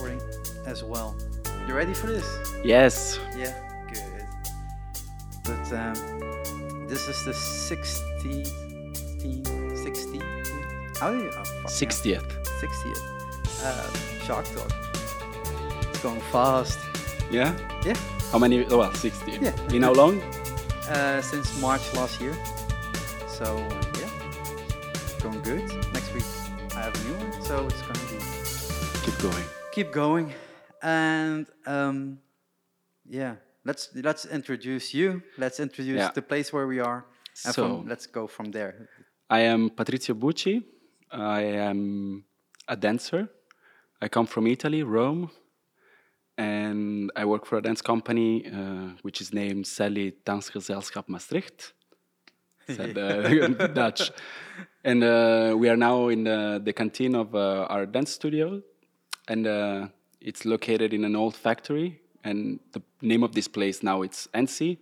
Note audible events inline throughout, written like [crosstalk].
recording as well. You ready for this? Yes. Yeah, good. But um, this is the 16th, 16th. How do you? Oh, fuck, 60th. 60th. Uh, Shark Talk. It's going fast. Yeah? Yeah. How many? Oh, well, 60. Yeah. In how long? Uh, since March last year. So yeah, going good. Next week I have a new one, so it's gonna be Keep going. Keep going. And um, yeah, let's let's introduce you. Let's introduce Yeah. the place where we are, and So- from, let's go from there. I am Patrizio Bucci. I am a dancer. I come from Italy, Rome, and I work for a dance company uh, which is named Sally Dansgezelschap Maastricht. Said uh, [laughs] Dutch. And uh, we are now in the, the canteen of uh, our dance studio, and uh, it's located in an old factory. And the name of this place now it's ENCI,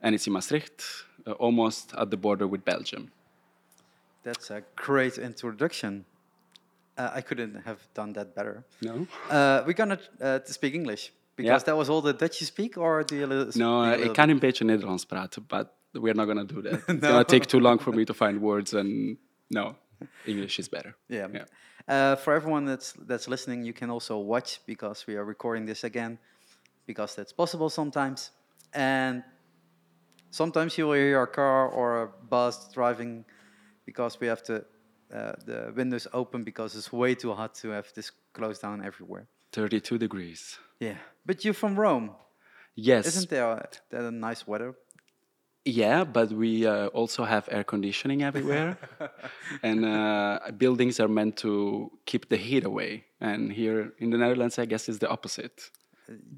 and it's in Maastricht, uh, almost at the border with Belgium. That's a great introduction. Uh, I couldn't have done that better. No. Uh, we're gonna uh, to speak English because Yeah. that was all the Dutch you speak, or do you? No, speak a ik kan een beetje Nederlands praten, but we're not gonna do that. [laughs] It's gonna take too long for me to find words, and no, English is better. Yeah. Yeah. Uh, for everyone that's that's listening, you can also watch because we are recording this again, because that's possible sometimes. And sometimes you will hear a car or a bus driving, because we have to uh, the windows open because it's way too hot to have this closed down everywhere. 32 degrees. Yeah. But you're from Rome, Yes. isn't there a, that a nice weather? Yeah, but we uh, also have air conditioning everywhere, [laughs] and uh, buildings are meant to keep the heat away. And here in the Netherlands, I guess it's the opposite.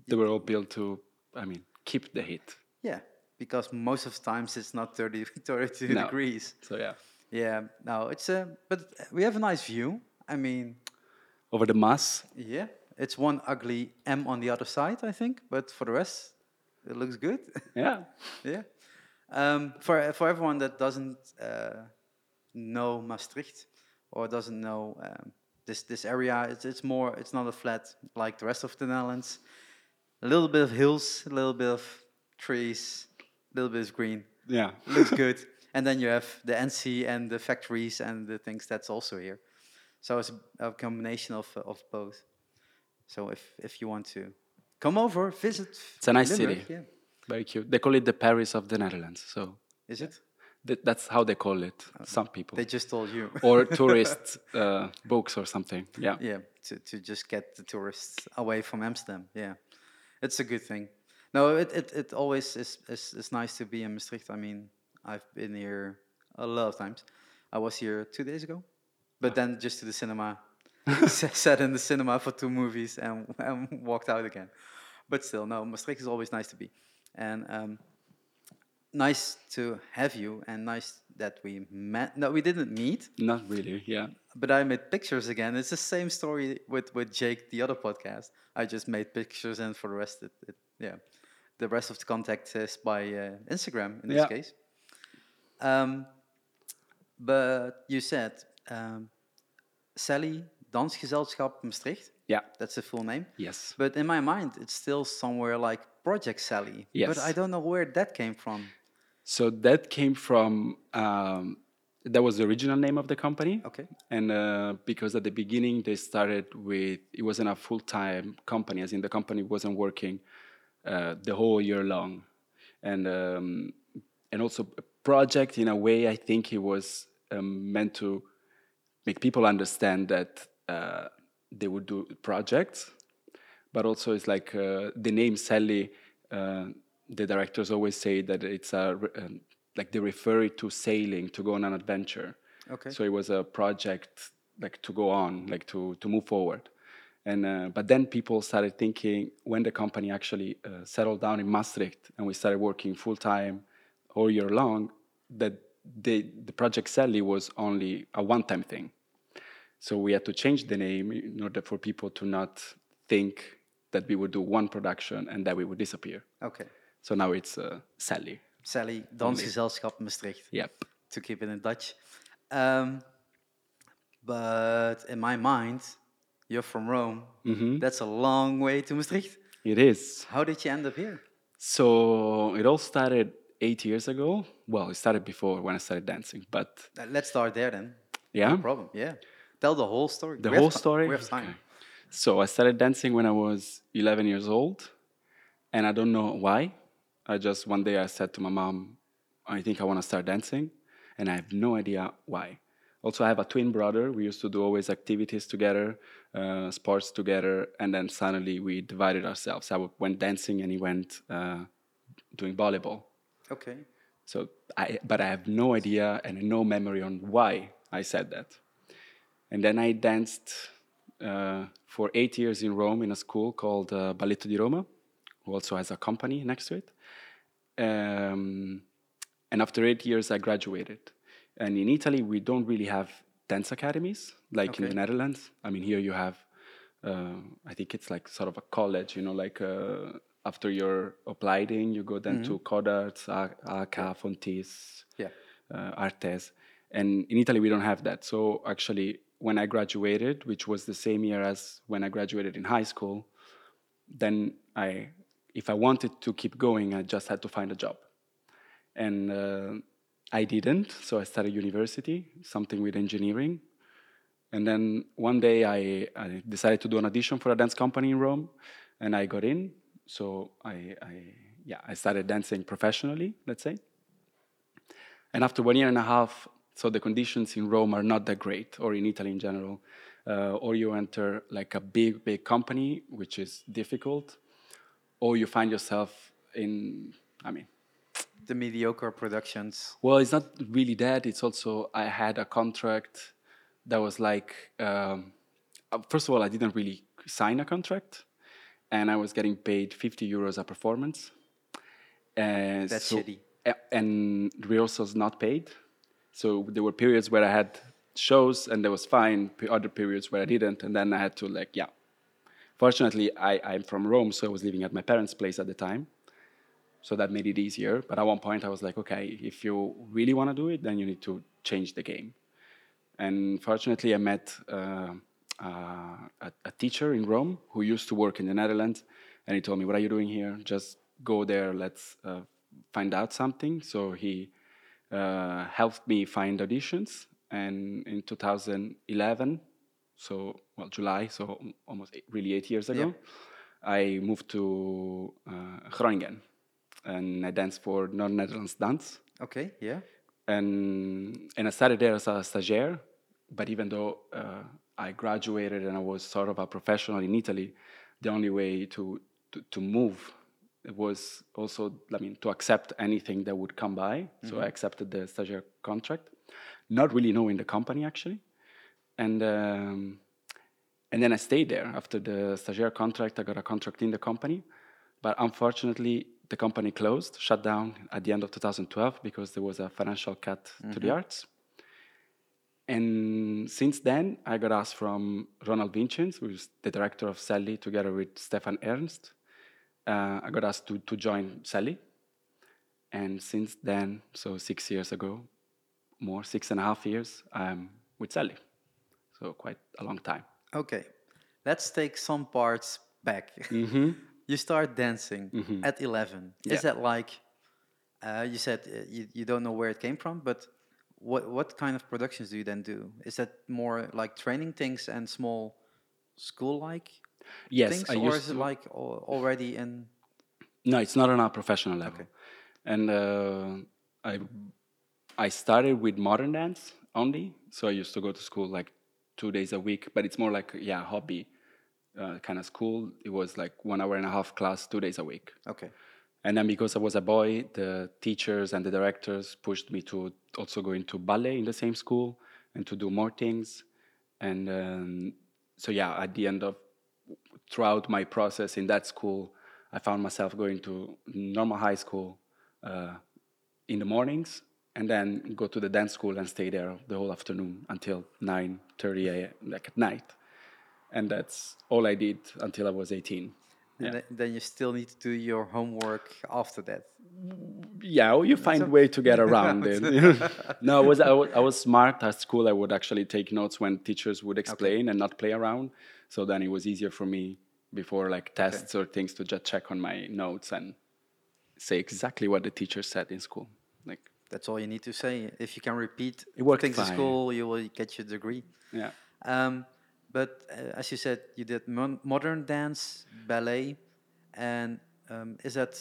They were all built to, I mean, keep the heat. Yeah. Because most of the times it's not 30, [laughs] 32 No. degrees. So yeah, Yeah, no, it's a but we have a nice view. I mean, over the Maas. yeah, it's one ugly M on the other side, I think, but for the rest, it looks good. [laughs] Yeah. yeah. Um, for for everyone that doesn't uh, know Maastricht or doesn't know um, this this area, it's it's more it's not a flat like the rest of the Netherlands. A little bit of hills, a little bit of trees, a little bit of green Yeah. [laughs] looks good. And then you have the ENCI and the factories and the things that's also here. So it's a, a combination of of both. So if if you want to come over, visit. It's a nice Limburg, city. Yeah. Very cute. They call it the Paris of the Netherlands. So Is it? th- that's how they call it. Some people. They just told you. or [laughs] tourist uh, books or something. Yeah. yeah, to to just get the tourists away from Amsterdam. Yeah, it's a good thing. No, it it, it always is, is is nice to be in Maastricht. I mean, I've been here a lot of times. I was here two days ago, but then just to the cinema, [laughs] sat in the cinema for two movies and, and walked out again. But still, no, Maastricht is always nice to be, and um, nice to have you, and nice that we met. No, we didn't meet, Not really. Yeah. but I made pictures again. It's the same story with, with Jake, the other podcast. I just made pictures, and for the rest, it, it yeah, the rest of the contact is by uh, Instagram in this Yeah. case. Um, but you said um, Sally Dansgezelschap Maastricht. Yeah. That's the full name. Yes. But in my mind, it's still somewhere like Project Sally. Yes. But I don't know where that came from. So that came from. Um, that was the original name of the company. Okay. And uh, because at the beginning they started with it wasn't a full time company, as in the company wasn't working uh, the whole year long, and um, and also project in a way I think it was um, meant to make people understand that uh, they would do projects, but also it's like uh, the name Sally. Uh, the directors always say that it's a um, like they refer it to sailing to go on an adventure. Okay. So it was a project like to go on, like to to move forward. And uh, but then people started thinking when the company actually uh, settled down in Maastricht and we started working full time all year long, that the the project Sally was only a one time thing. So we had to change the name in order for people to not think that we would do one production and that we would disappear. Okay. So now it's uh, Sally. Sally Dansgezelschap Maastricht. Yep. to keep it in Dutch. Um, but in my mind, You're from Rome. Mm -hmm. That's a long way to Maastricht. It is. How did you end up here? So it all started eight years ago. Well, it started before when I started dancing, but Uh, let's start there then. yeah. No problem. Yeah. Tell the whole story. The We whole story? We have time. Okay. So I started dancing when I was 11 years old, and I don't know why. I just one day I said to my mom, I think I want to start dancing, and I have no idea why. Also, I have a twin brother. We used to do always activities together, uh, sports together, and then suddenly we divided ourselves. I went dancing, and he went uh, doing volleyball. Okay. So, I, but I have no idea and no memory on why I said that. And then I danced uh, for eight years in Rome in a school called uh, Balletto di Roma, who also has a company next to it. Um, and after eight years, I graduated. And in Italy, we don't really have dance academies like in the Netherlands. I mean, here you have, uh, I think it's like sort of a college, you know, like uh, after your opleiding, you go then to Codarts, A- Fontys, Yeah. uh, ArtEZ. And in Italy, we don't have that. So actually, when I graduated, which was the same year as when I graduated in high school, then I, if I wanted to keep going, I just had to find a job. And uh, I didn't, so I started university, something with engineering. And then one day I, I decided to do an audition for a dance company in Rome, and I got in. So I, I yeah, I started dancing professionally, let's say. And after one year and a half, so the conditions in Rome are not that great, or in Italy in general. Uh, or you enter like a big, big company, which is difficult, or you find yourself in, I mean, The mediocre productions. well, it's not really that. It's also I had a contract that was like, um, uh, first of all, I didn't really sign a contract, and I was getting paid 50 euros a performance. And That's so- shitty. And rehearsals not paid. So there were periods where I had shows and that was fine. Other periods where I didn't, and then I had to like, yeah. Fortunately, I, I'm from Rome, so I was living at my parents' place at the time so that made it easier. But at one point, I was like, okay, if you really want to do it, then you need to change the game. And fortunately, I met uh, uh, a, a teacher in Rome who used to work in the Netherlands, and he told me, "What are you doing here? Just go there. Let's uh, find out something." So he uh, helped me find auditions, and in 2011, so well July, so almost eight, really eight years ago, I moved to uh, Groningen, and I danced for North Netherlands Dance Okay. Yeah. and and I started there as a stagiaire. But even though uh, I graduated and I was sort of a professional in Italy, the only way to to, to move was also, I mean, to accept anything that would come by. So I accepted the stagiaire contract, not really knowing the company actually, and. Um, and then I stayed there. After the stagiaire contract, I got a contract in the company. But unfortunately, the company closed, shut down at the end of 2012 because there was a financial cut to the arts. And since then, I got asked from Ronald Wintjens, who's the director of Sally, together with Stefan Ernst. Uh, I got asked to, to join Sally. And since then, so six years ago, more, six and a half years, I'm with Sally. So quite a long time. Okay. Let's take some parts back. Mm-hmm. [laughs] you start dancing at 11. Is that like, uh, you said uh, you, you don't know where it came from, but what, what kind of productions do you then do? Is that more like training things and small school like Yes, things? I or used is it like already in. No, it's not on a professional level. Okay. And uh, I I started with modern dance only, so I used to go to school like two days a week, but it's more like yeah, hobby uh, kind of school. It was like one hour and a half class, two days a week. Okay. And then because I was a boy, the teachers and the directors pushed me to also go into ballet in the same school and to do more things. And um, so yeah, at the end of throughout my process in that school, I found myself going to normal high school uh, in the mornings and then go to the dance school and stay there the whole afternoon until 9.30 a.m. like at night. And that's all I did until I was 18. And then, then you still need to do your homework after that. yeah you find a way to get around [laughs] it [laughs] no I was, I was i was smart at school i would actually take notes when teachers would explain and not play around So then it was easier for me before like tests or things to just check on my notes and say exactly what the teacher said in school. Like That's all you need to say. If you can repeat It worked things in school, you will get your degree. yeah. Um, but uh, as you said, you did mon- modern dance, ballet, and um, is that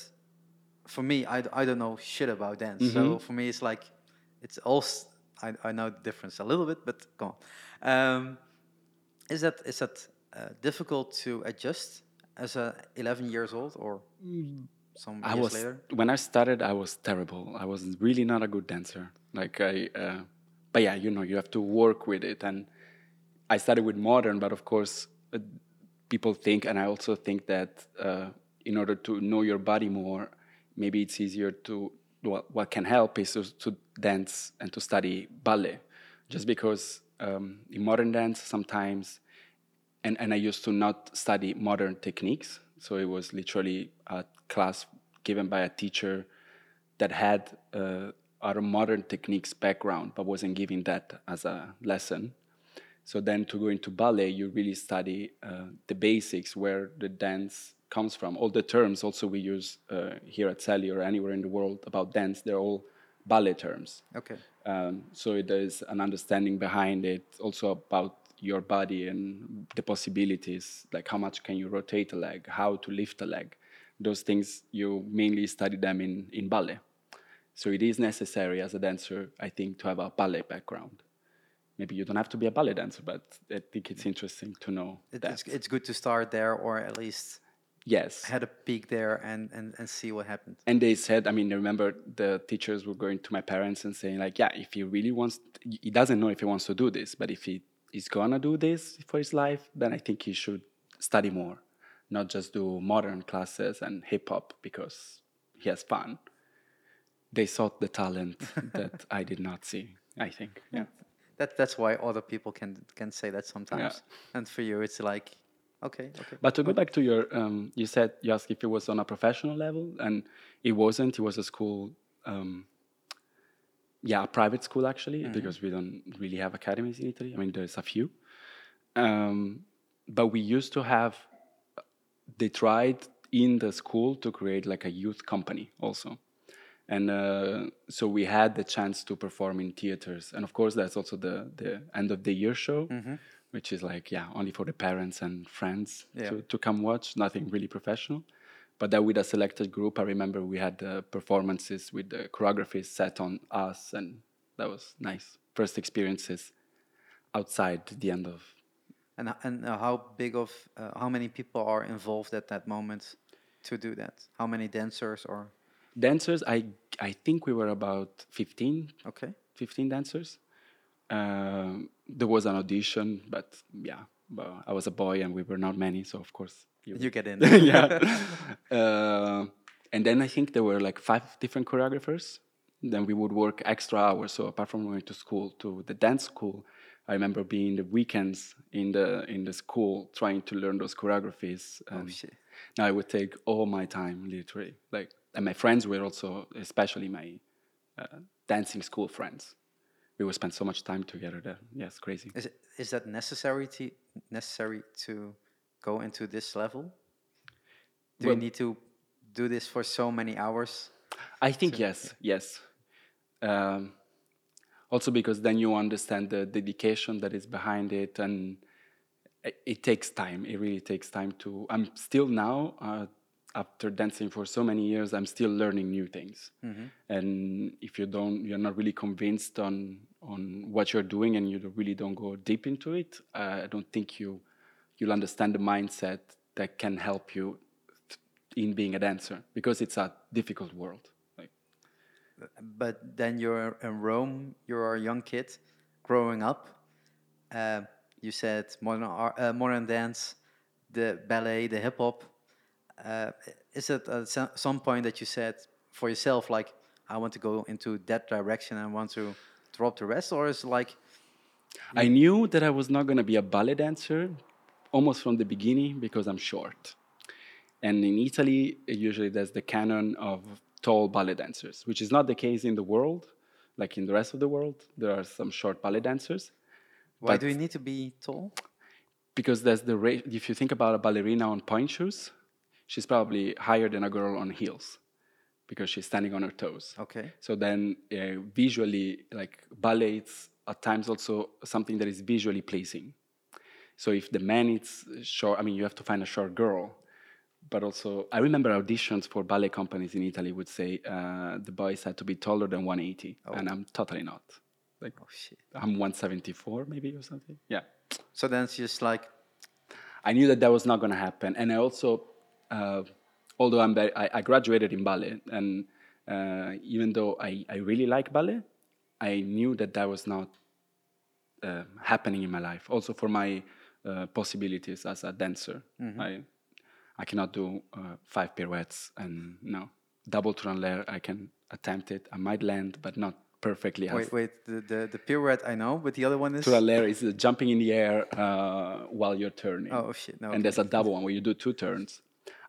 for me? I, d- I don't know shit about dance, so Mhm. for me it's like it's all. s- I, I know the difference a little bit, but go on. Um, is that is that uh, difficult to adjust as a 11 years old or some I years was later? when I started. I was terrible. I was really not a good dancer. Like I, uh, but yeah, you know, you have to work with it. And I started with modern, but of course, uh, people think, and I also think that uh, in order to know your body more, maybe it's easier to. What, what can help is to, to dance and to study ballet, just because um, in modern dance sometimes and, and I used to not study modern techniques. So it was literally a class given by a teacher that had uh, our modern techniques background, but wasn't giving that as a lesson. So then to go into ballet, you really study uh, the basics where the dance comes from. All the terms also we use uh, here at Sally or anywhere in the world about dance, they're all ballet terms. Okay. Um, so there's an understanding behind it, also about your body and the possibilities, like how much can you rotate a leg, how to lift a leg. Those things you mainly study them in, in ballet. So it is necessary as a dancer, I think, to have a ballet background. Maybe you don't have to be a ballet dancer, but I think it's interesting to know It, that. it's, it's good to start there, or at least yes. had a peek there and, and, and see what happened. and they said i mean I remember the teachers were going to my parents and saying like yeah if he really wants he doesn't know if he wants to do this but if he is gonna do this for his life then i think he should study more not just do modern classes and hip hop because he has fun they saw the talent [laughs] that i did not see i think yeah That that's why other people can can say that sometimes. And for you, it's like, okay, okay. But to go back to your, um, you said you asked if it was on a professional level, and it wasn't. It was a school, um, yeah, a private school actually, because we don't really have academies in Italy. I mean, there's a few, um, but we used to have. They tried in the school to create like a youth company also, and uh, so we had the chance to perform in theaters, and of course that's also the the end of the year show which is like yeah only for the parents and friends Yeah. to, to come watch nothing really professional but then with a selected group i remember we had uh, performances with the choreography set on us and that was nice first experiences outside the end of And and uh, how big of uh, how many people are involved at that moment to do that? How many dancers or dancers i i think we were about 15 okay? 15 dancers um, there was an audition but yeah well, i was a boy and we were not many so of course you You get in. [laughs] yeah. [laughs] Uh, and then I think there were like five different choreographers. Then we would work extra hours. So apart from going to school, to the dance school, I remember being the weekends in the in the school trying to learn those choreographies. Oh shit. Now I would take all my time, literally. Like, and my friends were also, especially my uh, dancing school friends. We would spend so much time together there. Yeah, it's crazy. Is it, is that necessary to necessary to go into this level? Do Well- you need to do this for so many hours? I think yes, yes. Um, also because then you understand the dedication that is behind it, and it, it takes time. It really takes time to. I'm still now, uh, after dancing for so many years, I'm still learning new things. And if you don't, you're not really convinced on on what you're doing, and you really don't go deep into it. Uh, I don't think you you'll understand the mindset that can help you in being a dancer because it's a difficult world. Like, But then you're in Rome. You're a young kid, growing up. Uh, you said modern ar- uh, modern dance, the ballet, the hip hop. Uh, is it at some point that you said for yourself, like, I want to go into that direction and want to drop the rest, or is it like, I knew that I was not going to be a ballet dancer almost from the beginning because I'm short. And in Italy, usually there's the canon of tall ballet dancers, which is not the case in the world. Like in the rest of the world, there are some short ballet dancers. why do you need to be tall? because there's the ra- if you think about a ballerina on pointe shoes, she's probably higher than a girl on heels because she's standing on her toes. Okay. So then uh, visually, like ballet, it's at times also something that is visually pleasing. So if the man is short, I mean, you have to find a short girl. But also, I remember auditions for ballet companies in Italy would say uh, the boys had to be taller than 180, and I'm totally not. Like Oh shit. I'm 174 maybe or something. Yeah. So then it's just like I knew that that was not going to happen, and I also, uh, although I'm very, I, I graduated in ballet, and uh, even though I, I really like ballet, I knew that that was not uh, happening in my life. Also for my uh, possibilities as a dancer, I I cannot do uh, five pirouettes and no double tour en l'air. I can attempt it. I might land, but not perfectly. wait, wait. The, the the pirouette I know, but the other one is. Tour en l'air is uh, jumping in the air uh, while you're turning. Oh, shit, no, And okay. there's a double one where you do two turns.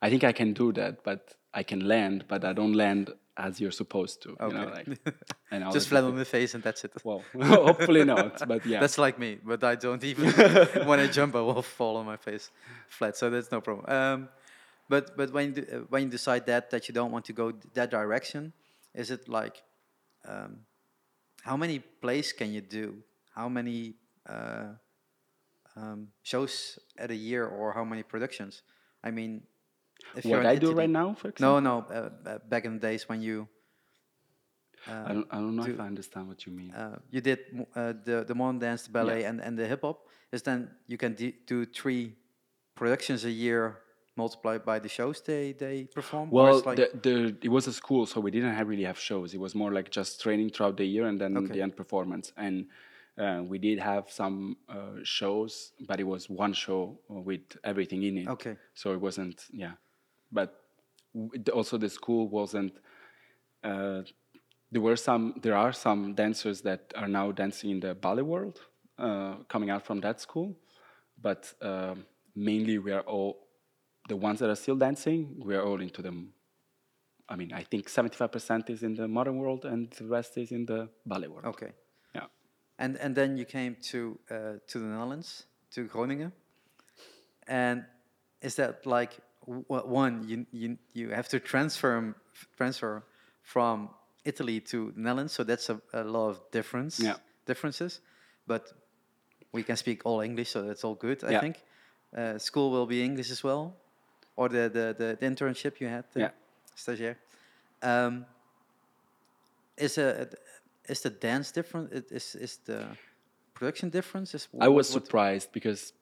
I think I can do that, but I can land, but I don't land as you're supposed to. You know, Okay. like, [laughs] and just flat on the face and that's it. Well, [laughs] hopefully not, but yeah. That's like me, but I don't even [laughs] when I jump, I will fall on my face flat, so that's no problem. Um, but but when you, uh, when you decide that that you don't want to go that direction, is it like um, how many plays can you do? How many uh, um, shows at a year, or how many productions? I mean, if what I do right now, for example? No, no. Uh, uh, back in the days when you I don't, I don't know if I understand what you mean. uh, you did uh, the the modern dance, the ballet, and, and the hip hop, is then you can do three productions a year multiplied by the shows they they perform. Well, like, the, the, it was a school, so we didn't have really have shows. It was more like just training throughout the year and then Okay. the end performance. And uh, we did have some uh, shows, but it was one show with everything in it. Okay. So it wasn't, yeah. But also the school wasn't. Uh, there were some. There are some dancers that are now dancing in the ballet world, uh, coming out from that school, but um, mainly we are all the ones that are still dancing. We are all into them. I mean, I think seventy-five percent is in the modern world, and the rest is in the ballet world. okay, Yeah. and and then you came to uh, to the Netherlands, to Groningen, and is that like one you you you have to transfer transfer from Italy to the Netherlands, so that's a, a lot of difference Yeah. differences, but we can speak all English, so that's all good. I Yeah. think uh, school will be English as well, or the the, the, the internship you had, Yeah. stagiaire. Um, is a is the dance different? It- Is is the production difference? Is I was surprised because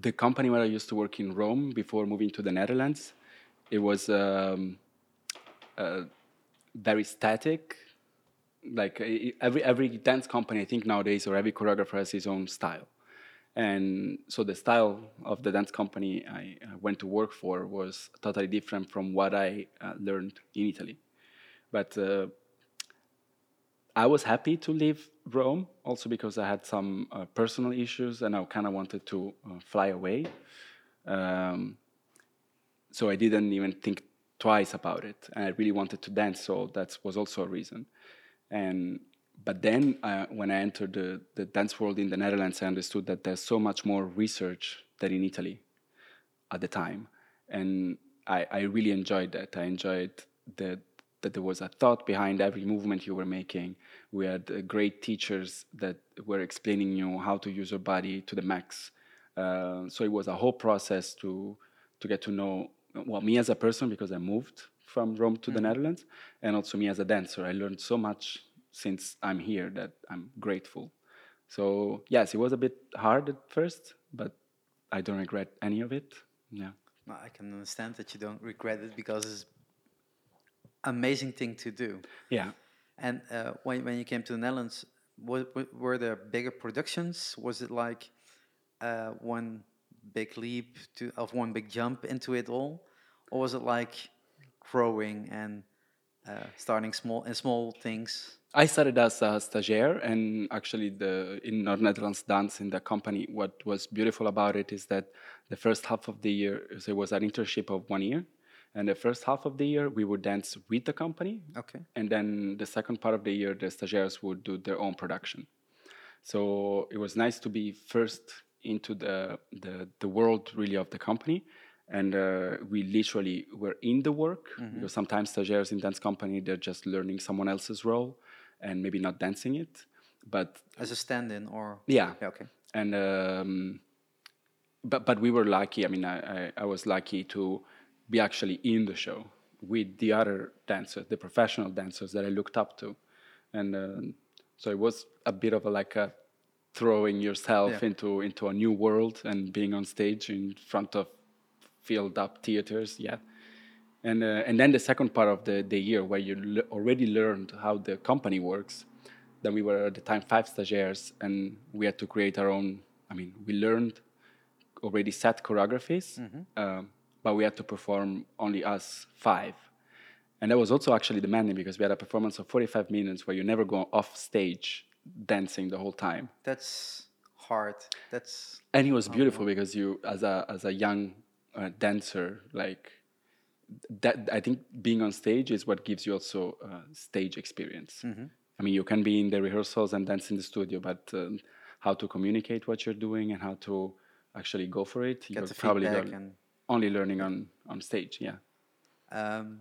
the company where I used to work in Rome before moving to the Netherlands, it was um, uh, very static. Like every every dance company, I think nowadays, or every choreographer has his own style, and so the style of the dance company I went to work for was totally different from what I uh, learned in Italy. But uh, I was happy to leave Rome also because I had some uh, personal issues and I kind of wanted to uh, fly away. Um, so I didn't even think twice about it. And I really wanted to dance, so that was also a reason. And but then uh, when I entered the, the dance world in the Netherlands, I understood that there's so much more research than in Italy at the time. And I, I really enjoyed that. I enjoyed the, that there was a thought behind every movement you were making. We had uh, great teachers that were explaining you how to use your body to the max. Uh, so it was a whole process to to get to know well me as a person because I moved from Rome to the Netherlands, and also me as a dancer. I learned so much since I'm here that I'm grateful. So yes, it was a bit hard at first, but I don't regret any of it. Yeah. I can understand that you don't regret it because it's amazing thing to do. Yeah. And uh, when when you came to the Netherlands, wa- wa- were there bigger productions? Was it like uh, one big leap to of one big jump into it all, or was it like growing and uh, starting small and small things? I started as a stagiaire, and actually, the in North Netherlands Dance in the company. What was beautiful about it is that the first half of the year so it was an internship of one year, and the first half of the year we would dance with the company, Okay. and then the second part of the year the stagiaires would do their own production. So it was nice to be first into the the, the world really of the company and uh, we literally were in the work because sometimes stagiaires in dance company they're just learning someone else's role and maybe not dancing it but As a stand-in or yeah yeah, okay. and um, but but we were lucky. I mean, I, I, I was lucky to be actually in the show with the other dancers, the professional dancers that I looked up to, and um so it was a bit of a like a throwing yourself Yeah. into into a new world and being on stage in front of filled up theaters. Yeah. And, uh, and then the second part of the, the year where you le- already learned how the company works then we were at the time five stagiaires and we had to create our own i mean we learned already set choreographies um, but we had to perform only us five. And that was also actually demanding because we had a performance of 45 minutes where you never go off stage dancing the whole time. That's hard. That's and it was beautiful because you as a as a young uh, dancer like that i think being on stage is what gives you also uh, stage experience. I mean you can be in the rehearsals and dance in the studio but um, how to communicate what you're doing and how to actually go for it get you're the probably and only learning on on stage yeah Um,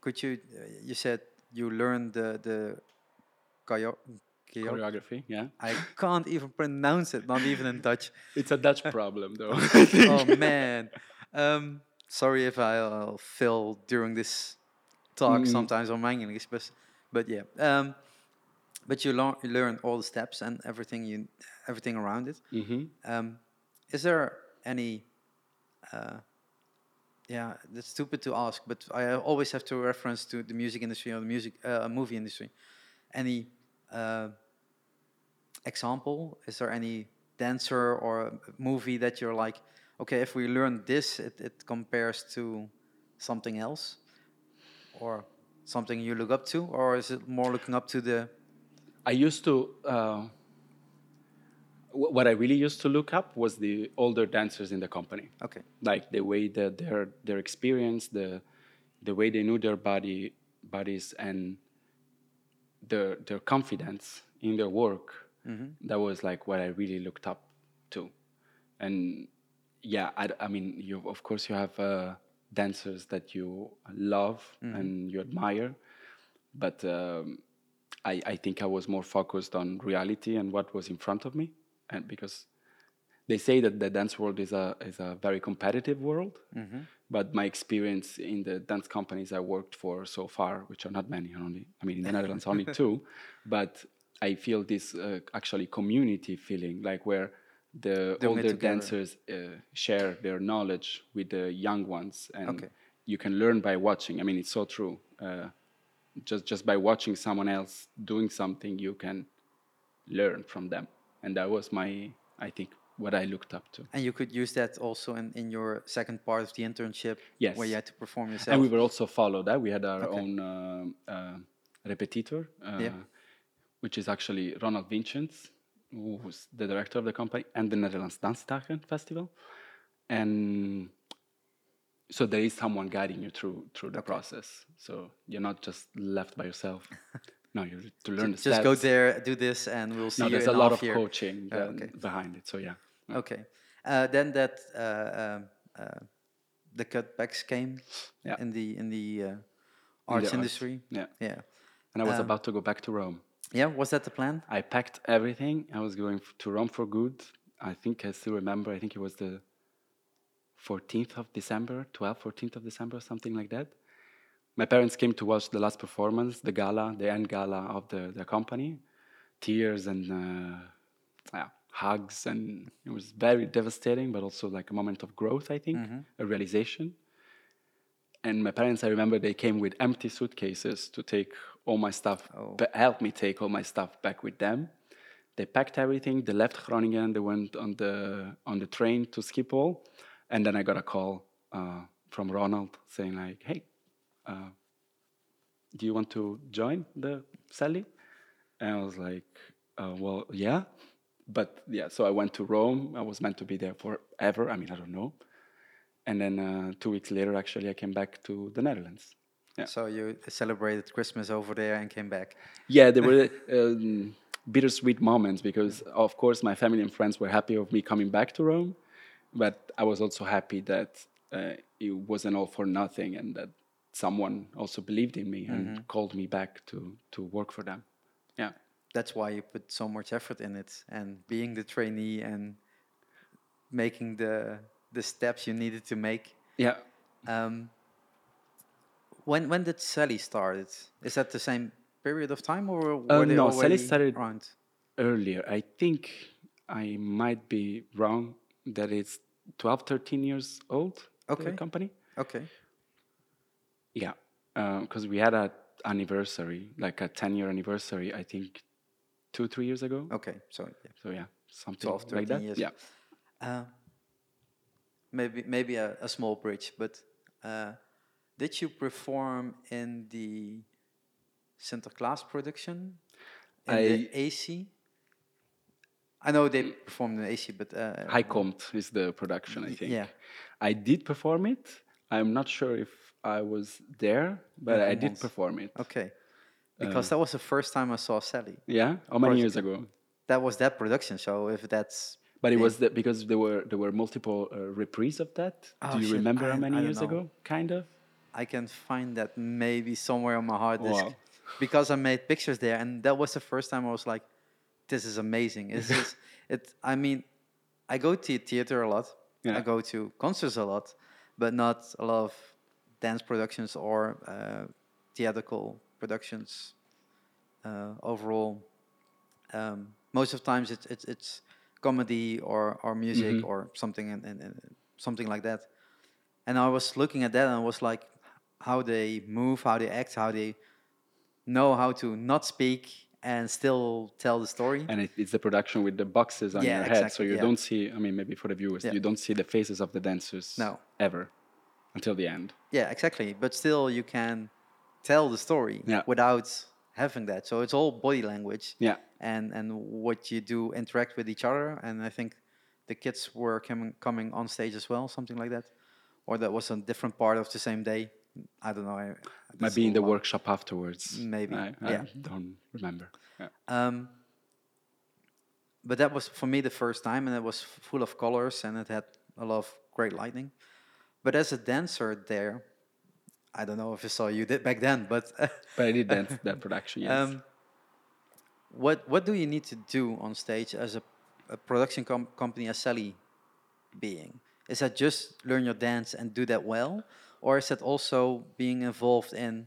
could you? Uh, you said you learned the the choreo- choreo- choreography yeah I can't even pronounce it, not even in Dutch. [laughs] it's a dutch problem though [laughs] oh man. Um, sorry if I'll fail during this talk Mm. sometimes on my English, but but yeah. Um, but you learn you learn all the steps and everything you everything around it. hmm Um, is there any? Uh, yeah, that's stupid to ask, but I always have to reference to the music industry or the music uh, movie industry. Any uh, example? Is there any dancer or movie that you're like, okay, if we learn this, it, it compares to something else, or something you look up to, or is it more looking up to the? I used to. Uh, what I really used to look up was the older dancers in the company, Okay, like the way that their their experience, the the way they knew their body bodies, and their their confidence in their work. That was like what I really looked up to, and yeah, I mean, you of course you have uh, dancers that you love and you admire, but um, I, I think I was more focused on reality and what was in front of me, and because they say that the dance world is a is a very competitive world, but my experience in the dance companies I worked for so far, which are not many, only I mean in the Netherlands only [laughs] two, but I feel this uh, actually community feeling, like where the it older dancers uh, share their knowledge with the young ones, and Okay. you can learn by watching. I mean, it's so true. Uh, just just by watching someone else doing something, you can learn from them, and that was my, I think, what I looked up to. and you could use that also in, in your second part of the internship, Yes. where you had to perform yourself. And we were also followed. That we had our Okay. own um uh, repetitor, uh, Yeah. which is actually Ronald Wintjens, who's the director of the company and the Netherlands Dansdagen Festival. And so there is someone guiding you through through the process. So you're not just left by yourself. [laughs] no, you to learn the just steps. go there, do this, and we'll see No, there's a lot of year. coaching um, okay. behind it. So yeah. Okay. Uh, then that uh, um, uh, the cutbacks came Yeah. in the in the uh, In the arts arts, industry. Yeah. Yeah. And I was Um, about to go back to Rome. Yeah. Was that the plan? I packed everything. I was going to Rome for good. I think I still remember. I think it was the 14th of December, 12th, 14th of December, something like that. My parents came to watch the last performance, the gala, the end gala of the, the company. Tears and uh, yeah, hugs, and it was very devastating, but also like a moment of growth, I think, a realization. And my parents, I remember they came with empty suitcases to take all my stuff, Oh. help me take all my stuff back with them. They packed everything. They left Groningen. They went on the on the train to Schiphol, and then I got a call uh, from Ronald saying like, "Hey, uh, do you want to join the Sally?" And I was like, uh, "Well, yeah." But yeah, so I went to Rome. I was meant to be there forever. I mean, I don't know. And then uh, two weeks later, actually, I came back to the Netherlands. Yeah. So you celebrated Christmas over there and came back. Yeah, there were um, bittersweet moments because, of course, my family and friends were happy of me coming back to Rome, but I was also happy that uh, it wasn't all for nothing and that someone also believed in me and Mm-hmm. called me back to to work for them. Yeah. That's why you put so much effort in it, and being the trainee and making the the steps you needed to make. Yeah. Um, when when did Sally start? Is that the same period of time, or were they Uh, no, Sally started- around? Earlier, I think I might be wrong that it's 12, 13 years old. Okay. The company. Okay. Yeah, because we had a anniversary, like a 10 year anniversary, I think two, three years ago. Okay. So yeah. So yeah, something 12, like 13 that. years. Yeah. Uh, maybe maybe a, a small bridge, but uh, did you perform in the Sinterklaas production in the AC? I know they performed in AC, but uh, High Compt is the production, I think. yeah. I did perform it. I'm not sure if I was there, but Like I did month. perform it. Okay, because that was the first time I saw Sally. Yeah, how many years ago? That was that production. So if that's But it big- was the, because there were there were multiple uh, reprise of that. Oh, Do you shit, remember I- how many years know. ago? Kind of. I can find that maybe somewhere on my hard disk Wow. because I made pictures there, and that was the first time I was like, "This is amazing." It's [laughs] is it. I mean, I go to theater a lot. Yeah. I go to concerts a lot, but not a lot of dance productions or uh, theatrical productions. Uh, overall, um, most of times it's it's it's comedy or or music Mhm. or something and, and, and something like that. And I was looking at that and I was like, how they move, how they act, how they know how to not speak and still tell the story. And it, it's the production with the boxes on Yeah, your head, so you yeah. don't see. I mean, maybe for the viewers, Yeah. you don't see the faces of the dancers. No. ever until the end. Yeah, exactly. But still, you can tell the story Yeah. without having that. So it's all body language Yeah, and and what you do interact with each other. And I think the kids were coming coming on stage as well, something like that, or that was a different part of the same day. I don't know. I, that's might be in the workshop afterwards. Maybe, I, I yeah. don't remember. Yeah. Um, but that was for me the first time, and it was full of colors, and it had a lot of great lighting. But as a dancer there, I don't know if I saw you did back then, but [laughs] But I did that that production. Yes. um, what what do you need to do on stage as a, a production com- company as Sally being? Is that just learn your dance and do that well, or is that also being involved in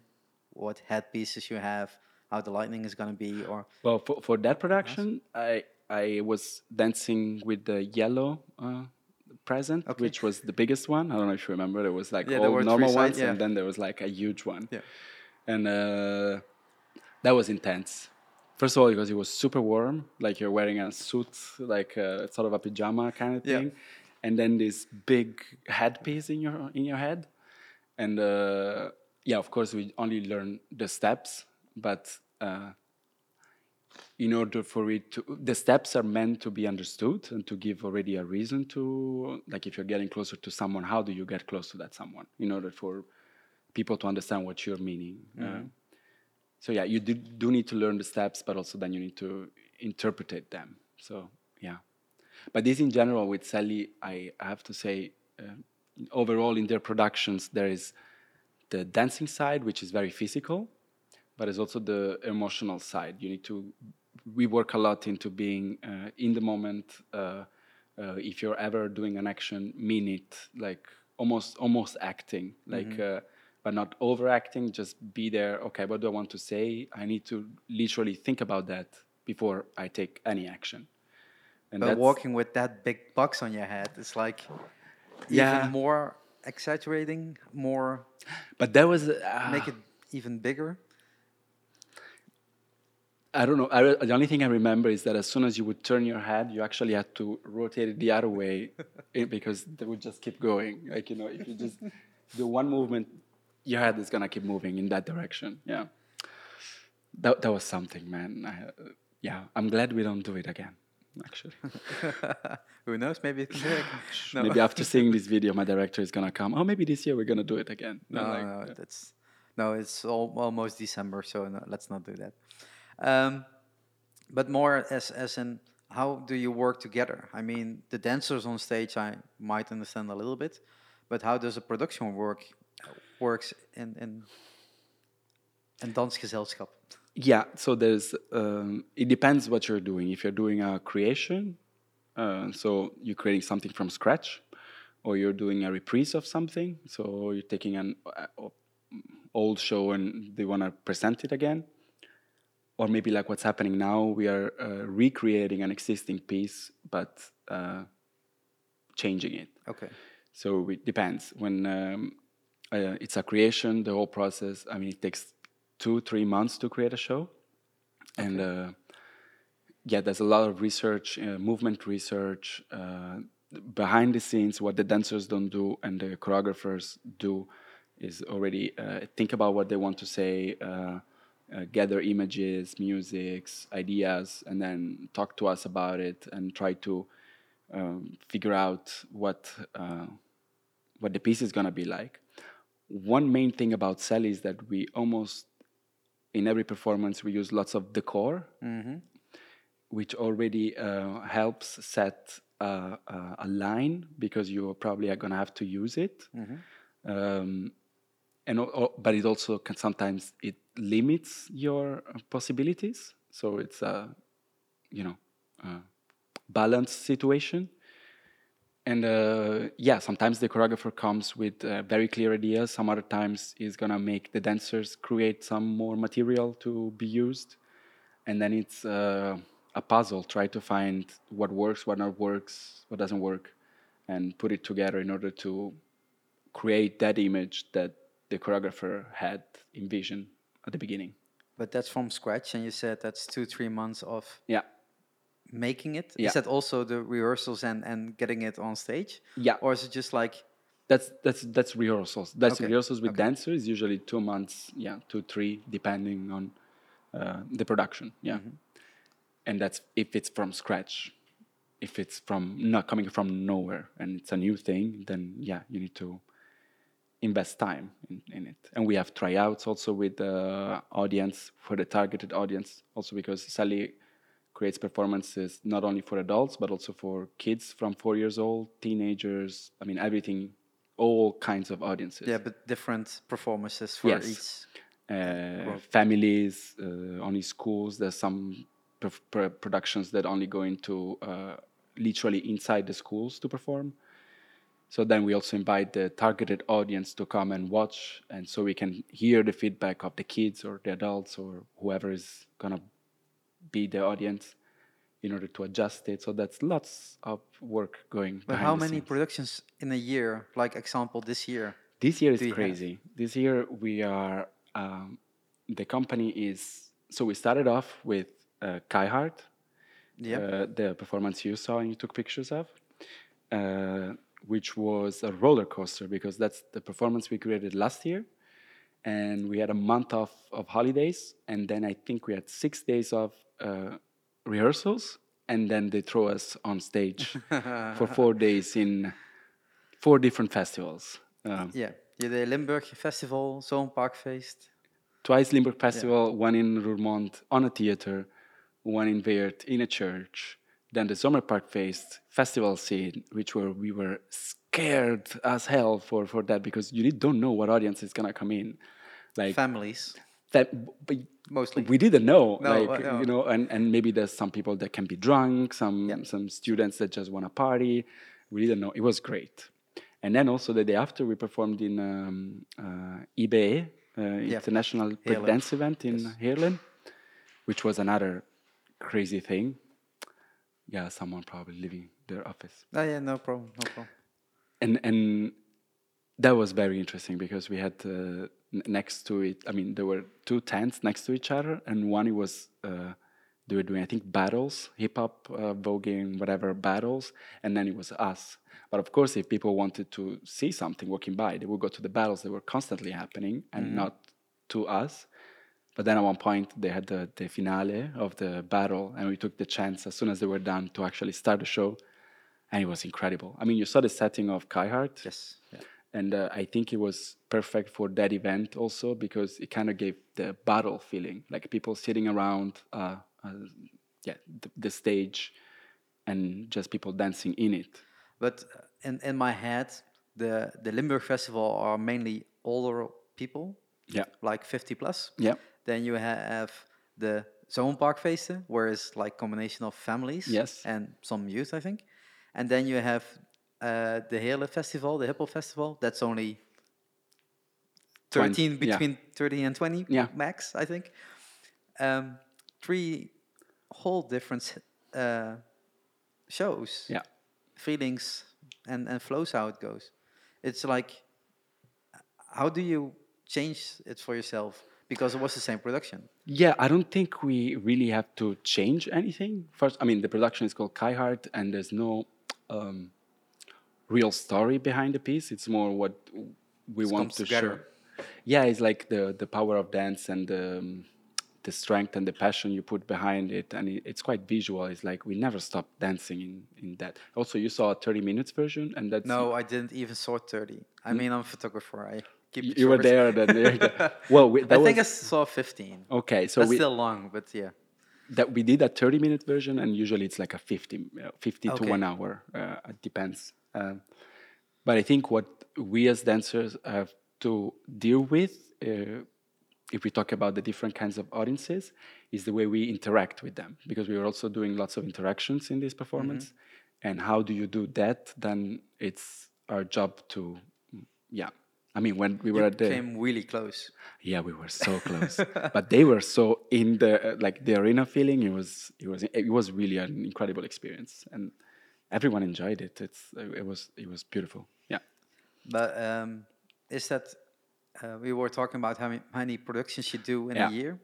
what headpieces you have, how the lighting is going to be, or Well, for, for that production, I I was dancing with the yellow uh, present, Okay. which was the biggest one. I don't know if you remember. There was like Yeah, all normal ones, yeah. and then there was like a huge one. Yeah. And uh, that was intense. First of all, because it was super warm, like you're wearing a suit, like uh, sort of a pajama kind of thing, and then this big headpiece in your in your head, and uh, yeah, of course, we only learn the steps, but uh, in order for it to the steps are meant to be understood and to give already a reason to like if you're getting closer to someone how do you get close to that someone in order for people to understand what you're meaning? Uh, so yeah you do, do need to learn the steps but also then you need to interpret them. So yeah. But this in general with sally i have to say uh, overall in their productions there is the dancing side which is very physical but it's also the emotional side. You need to. We work a lot into being uh, in the moment. Uh, uh, if you're ever doing an action, mean it, like almost almost acting, like, uh, but not overacting. Just be there. Okay, what do I want to say? I need to literally think about that before I take any action. And But walking with that big box on your head, it's like Yeah. even more exaggerating, more But that was uh, make it even bigger. I don't know. I, re- the only thing I remember is that as soon as you would turn your head, you actually had to rotate it the other way [laughs] because they would just keep going. Like, you know, if you just do one movement, your head is going to keep moving in that direction. Yeah. That, that was something, man. I, uh, yeah. I'm glad we don't do it again, actually. [laughs] Who knows? Maybe it can work. No. Maybe after seeing this video, my director is going to come. Oh, maybe this year we're going to do it again. No, I'm like, no, that's no. It's all, almost December, so no, let's not do that. Um, but more as as in how do you work together? I mean, the dancers on stage I might understand a little bit, but how does a production work works in in in dansgezelschap? Yeah, so there's um, it depends what you're doing. If you're doing a creation, uh, so you're creating something from scratch, or you're doing a reprise of something, so you're taking an uh, old show and they want to present it again, or maybe like what's happening now, we are uh, recreating an existing piece but uh, changing it. Okay. So it depends. When um, uh, it's a creation, the whole process. I mean, it takes two, three months to create a show, okay. and uh, yeah, there's a lot of research, uh, movement research uh, behind the scenes. What the dancers don't do and the choreographers do is already uh, think about what they want to say. Uh, gather images, musics, ideas, and then talk to us about it and try to um, figure out what what the piece is gonna be like. One main thing about Sally is that we almost in every performance we use lots of decor, mm-hmm. which already uh, helps set a, a, line because you probably are gonna have to use it. Mm-hmm. Um, and but it also can sometimes it limits your possibilities. So it's a you know a balanced situation. And uh, yeah sometimes the choreographer comes with uh, very clear ideas. Some other times he's gonna make the dancers create some more material to be used. And then it's uh, a puzzle try to find what works what not works what doesn't work and put it together in order to create that image that the choreographer had envisioned at the beginning but that's from scratch and you said that's two three months of yeah making it? Yeah. Is that also the rehearsals and and getting it on stage? Yeah. Or is it just like that's that's that's rehearsals. That's okay. rehearsals with okay. dancers. Usually two months, yeah, two three, depending on uh, the production. Yeah, mm-hmm. and that's if it's from scratch. If it's from not coming from nowhere and it's a new thing, then yeah, you need to invest time in, in it. And we have tryouts also with the audience for the targeted audience, also because Sally creates performances not only for adults but also for kids from four years old, teenagers. I mean, everything, all kinds of audiences. Yeah, but different performances for yes. each. Uh, families, uh, only schools. There's some productions that only go into uh, literally inside the schools to perform. So then we also invite the targeted audience to come and watch, and so we can hear the feedback of the kids or the adults or whoever is gonna be the audience in order to adjust it. So that's lots of work going. But how many scenes. productions in a year? Like example, this year. This year is crazy. Have? This year we are. Um, the company is. So we started off with uh, Kai Hart. Yeah. Uh, the performance you saw and you took pictures of, uh, which was a roller coaster because that's the performance we created last year. And we had a month of, of holidays and then i think we had six days of uh, rehearsals and then they throw us on stage [laughs] for four days in four different festivals. Um, yeah yeah the limburg festival Zomerparkfeest twice limburg festival yeah. one in roermond on a theater one in weert in a church then the Zomerparkfeest festival scene, which were we were scared as hell for for that because you don't know what audience is gonna come in like families that mostly we didn't know no, like uh, no. you know and and maybe there's some people that can be drunk some yep. some students that just want to party we didn't know it was great and then also the day after we performed in um, uh, IBE, uh, yep. international dance event in yes. Heerlen, which was another crazy thing yeah someone probably leaving their office oh yeah no problem no problem and and that was very interesting because we had uh, next to it. I mean, there were two tents next to each other, and one was uh, they were doing I think battles, hip hop, uh, voguing, whatever battles, and then it was us. But of course, if people wanted to see something walking by, they would go to the battles that were constantly happening and mm-hmm. not to us. But then at one point, they had the, the finale of the battle, and we took the chance as soon as they were done to actually start the show, and it was incredible. I mean, you saw the setting of Kai Hart. Yes. Yeah and uh, I think it was perfect for that event also because it kind of gave the battle feeling, like people sitting around uh, a yeah the, the stage and just people dancing in it. But uh, in in my head, the the Limburg Festival are mainly older people, Yeah, like 50 plus. yeah, Then you have the zone Zomerparkfeesten, where it's like combination of families Yes. and some youth, I think. And then you have uh, the Hele Festival, the Hippel Festival. That's only 20, 13 yeah. between 30 and 20 Yeah. max, I think. Um, three whole different uh, shows, yeah. feelings, and, and flows how it goes. It's like, how do you change it for yourself? Because it was the same production. Yeah, I don't think we really have to change anything. First, I mean, the production is called Kaihart, and there's no um, real story behind the piece. It's more what we want to together. show. Yeah, it's like the the power of dance and the, um, the strength and the passion you put behind it, and it, it's quite visual. It's like we never stop dancing in in that. Also, you saw a 30 minutes version, and that's No, I didn't even saw 30. I mean, I'm a photographer. I keep you, were there. Then go. [laughs] well, we, I think I saw 15. okay. So That's we, still long, but yeah. that we did a 30 minute version and usually it's like a 50, uh, 50 Okay. to one hour uh, it depends um, but i think what we as dancers have to deal with uh, if we talk about the different kinds of audiences is the way we interact with them because we are also doing lots of interactions in this performance and how do you do that then it's our job to yeah i mean when we were You at the came really close. yeah, we were so close, [laughs] but they were so in the like the arena feeling. It was it was it was really an incredible experience, and everyone enjoyed it. It's it was it was beautiful. Yeah, But um, is that uh, we were talking about how many, how many productions you do in Yeah. a year?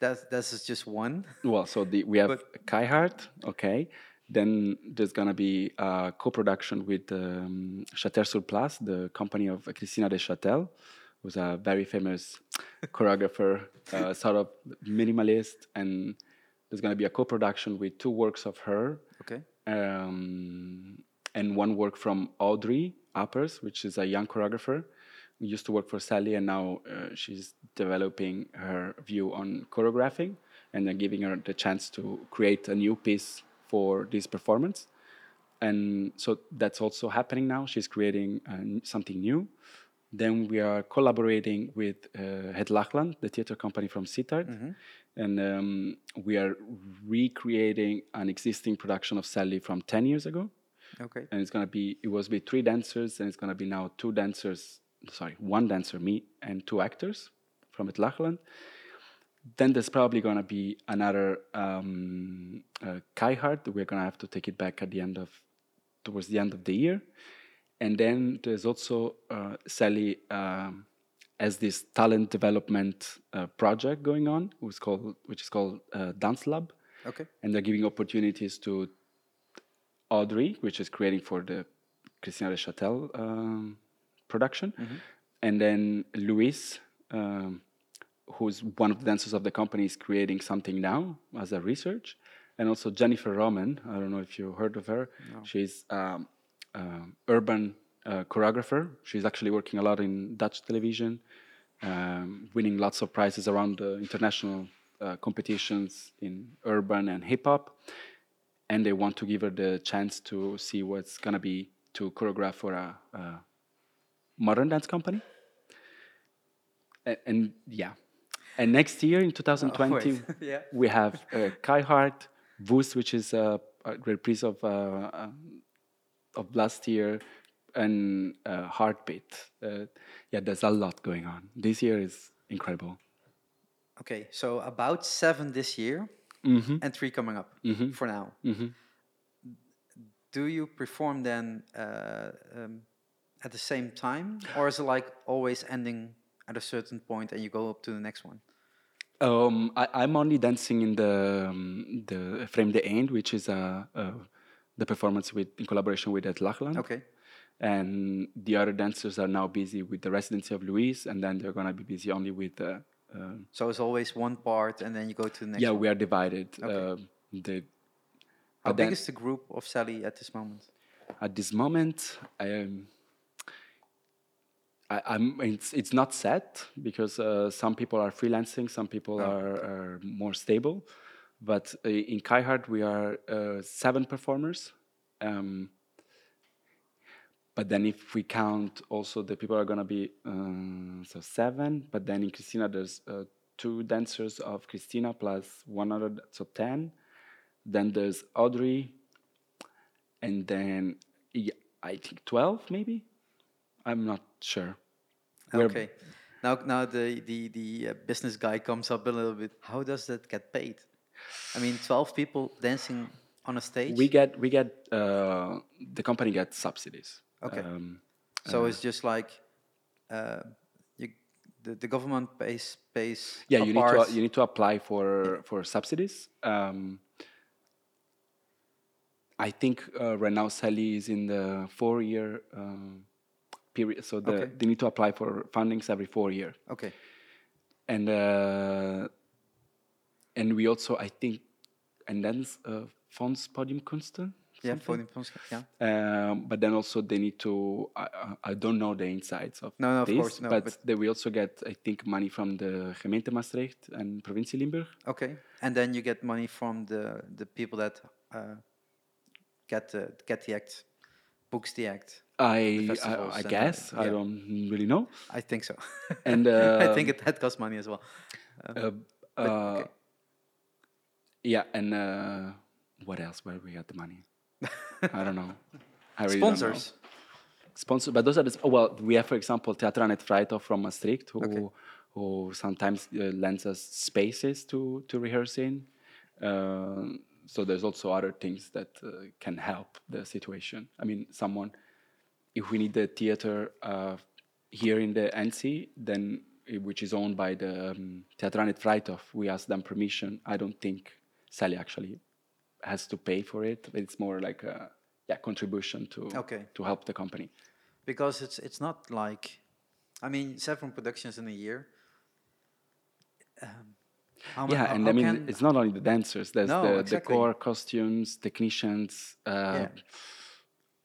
That this is just one. well, so the, we have Kai Hart, okay. Then there's gonna be a co-production with um, Chater sur Place, the company of Krisztina de Châtel, who's a very famous [laughs] choreographer, uh, sort of minimalist, and there's gonna be a co-production with two works of her Okay. um, and one work from Audrey Uppers, which is a young choreographer who used to work for Sally, and now uh, she's developing her view on choreographing, and then giving her the chance to create a new piece for this performance. And so that's also happening now. She's creating uh, something new. Then we are collaborating with uh, Het Laagland, the theater company from Sittard, and um, we are recreating an existing production of Sally from 10 years ago. Okay. And it's gonna be, it was with three dancers, and it's gonna be now two dancers, sorry, one dancer, me, and two actors from Het Laagland. Then there's probably gonna be another um, uh, Kaihart. We're gonna have to take it back at the end of, towards the end of the year. And then there's also uh, Sally um, has this talent development uh, project going on, which is called, which is called uh, Dance Lab, Okay. and they're giving opportunities to Audrey, which is creating for the Krisztina de Châtel um, production, and then Luis, um, who's one of the dancers of the company, is creating something now as a research, and also Jennifer Roman. I don't know if you heard of her. She's um, um, urban uh, choreographer. She's actually working a lot in Dutch television, um, winning lots of prizes around the international uh, competitions in urban and hip hop. And they want to give her the chance to see what's gonna be to choreograph for a, a modern dance company. And, and yeah, and next year in 2020, wait. [laughs] Yeah. we have uh, Kai Hart, Woos, which is a, a reprise of uh, uh, of last year, and uh, Heartbeat. Uh, yeah, there's a lot going on. This year is incredible. Okay. So about seven this year hmm and three coming up for now. hmm Do you perform then uh, um, at the same time, or is it like always ending at a certain point and you go up to the next one? Um, I, I'm only dancing in the um, the Frame de Eind, which is uh, uh, the performance with in collaboration with Het Laagland. Okay. And the other dancers are now busy with the residency of Luis, and then they're gonna be busy only with uh, uh, So it's always one part and then you go to the next yeah, one. we are divided. Okay. Uh, the, How big is the group of Sally at this moment? at this moment, I am. I, I'm. It's it's not set because uh, some people are freelancing, some people are, are more stable, But uh, in Kaihart, we are uh, seven performers. Um, but then if we count also the people are going to be uh, so seven. But then in Krisztina, there's uh, two dancers of Krisztina plus one other, so ten. Then there's Audrey, and then yeah, I think twelve maybe. I'm not sure. We're- Okay. Now, now the the the uh, business guy comes up a little bit. How does that get paid? I mean, twelve people dancing on a stage. We get we get uh, the company gets subsidies. Okay. Um, so it's just like uh, you, the the government pays pays. yeah, you need to you need to apply for for subsidies. Um, I think uh, right now Sally is in the four year um, period, so the, Okay. they need to apply for fundings every four years. Okay. and uh, and we also I think and then uh, Fonds Podium Kunsten. Yeah. something? Podium Pons- Yeah. Um, but then also they need to. I, I don't know the insides of No, no, of this, course, no, but, but- they, we also get I think money from the gemeente Maastricht and provincie Limburg. Okay. And then you get money from the the people that uh, get the get the act, books the act. I festivals I, I uh, guess I don't really know. I think so. And [laughs] I think it that costs money as well. Um, Uh, uh, okay. Yeah, and uh, what else? Where we got the money? I don't know. I really. Sponsors. sponsor but those are the oh, well we have for example Theater aan het Vrijthof from Maastricht who Okay. who sometimes uh, lends us spaces to to rehearse in uh, so there's also other things that uh, can help the situation I mean someone if we need the theater uh, here in the ENCI then uh, which is owned by the um, Theater aan het Vrijthof we ask them permission I don't think Sally actually has to pay for it it's more like a yeah contribution to Okay. to help the company because it's it's not like I mean seven productions in a year. Um, how yeah, how- and how I mean, it's not only the dancers. There's No, the exactly. decor, costumes, technicians, uh, Yeah.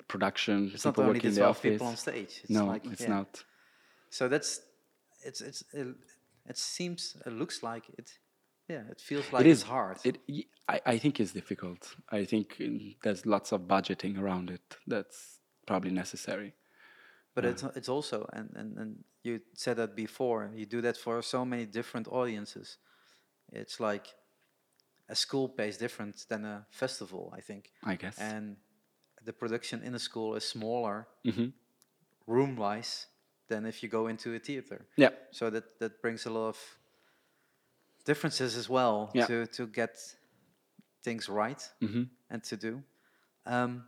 production, it's not people only working the in the office. people on stage. It's no, like, it's yeah. not. So that's it's it's it, it seems it looks like it. Yeah, it feels like it it's hard. It, I, I think it's difficult. I think mm, there's lots of budgeting around it. That's probably necessary. But it's it's also and, and and you said that before. You do that for so many different audiences. It's like a school pays different than a festival, I think. I guess. And the production in a school is smaller, Mhm. room wise, than if you go into a theater. Yeah. So that that brings a lot of differences as well Yeah. to to get things right hmm and to do. Um,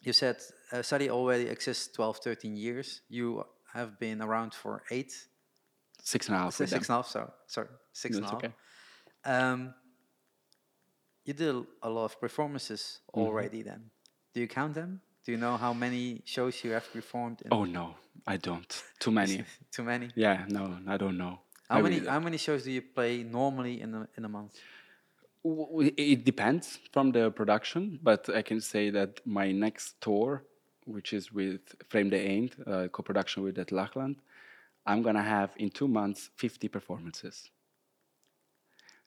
you said uh, Sally already exists 12, 13 years. You have been around for eight, Six and a half. Six, six and a half, So sorry, six and a half. okay. Um, you did a- lot of performances Mm-hmm. already. Then, do you count them? Do you know how many shows you have performed? In Oh no, I don't. Too many. [laughs] Too many. yeah, no, I don't know. How I many? really. How many shows do you play normally in a in a month? It depends from the production, but I can say that my next tour, which is with Frame the Eend, uh, co-production with Het Laagland, I'm gonna have in two months 50 performances.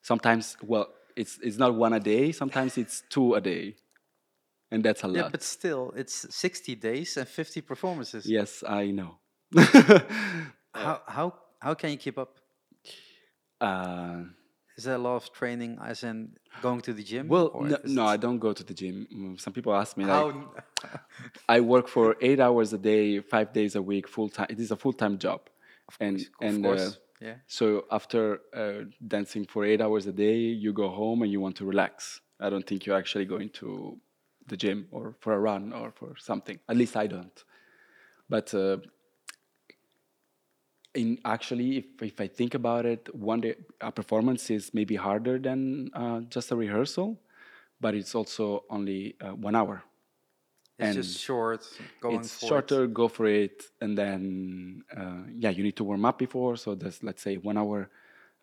Sometimes, well, it's it's not one a day. Sometimes it's two a day, and that's a Yeah, lot. but still, it's 60 days and 50 performances. yes, I know. [laughs] How how how can you keep up? uh, Is there a lot of training, as in going to the gym? well, no, no, I don't go to the gym. Mm, Some people ask me like, [laughs] I work for eight hours a day, five days a week, full time. It is a full time job, and of and uh, course, yeah. so after uh, dancing for eight hours a day, you go home and you want to relax. I don't think you're actually going to the gym or for a run or for something. At least I don't. But uh, in actually, if if I think about it, one day a performance is maybe harder than uh, just a rehearsal, but it's also only uh, one hour It's and just short, going it's for it. shorter go for it and then uh, yeah you need to warm up before so there's let's say one hour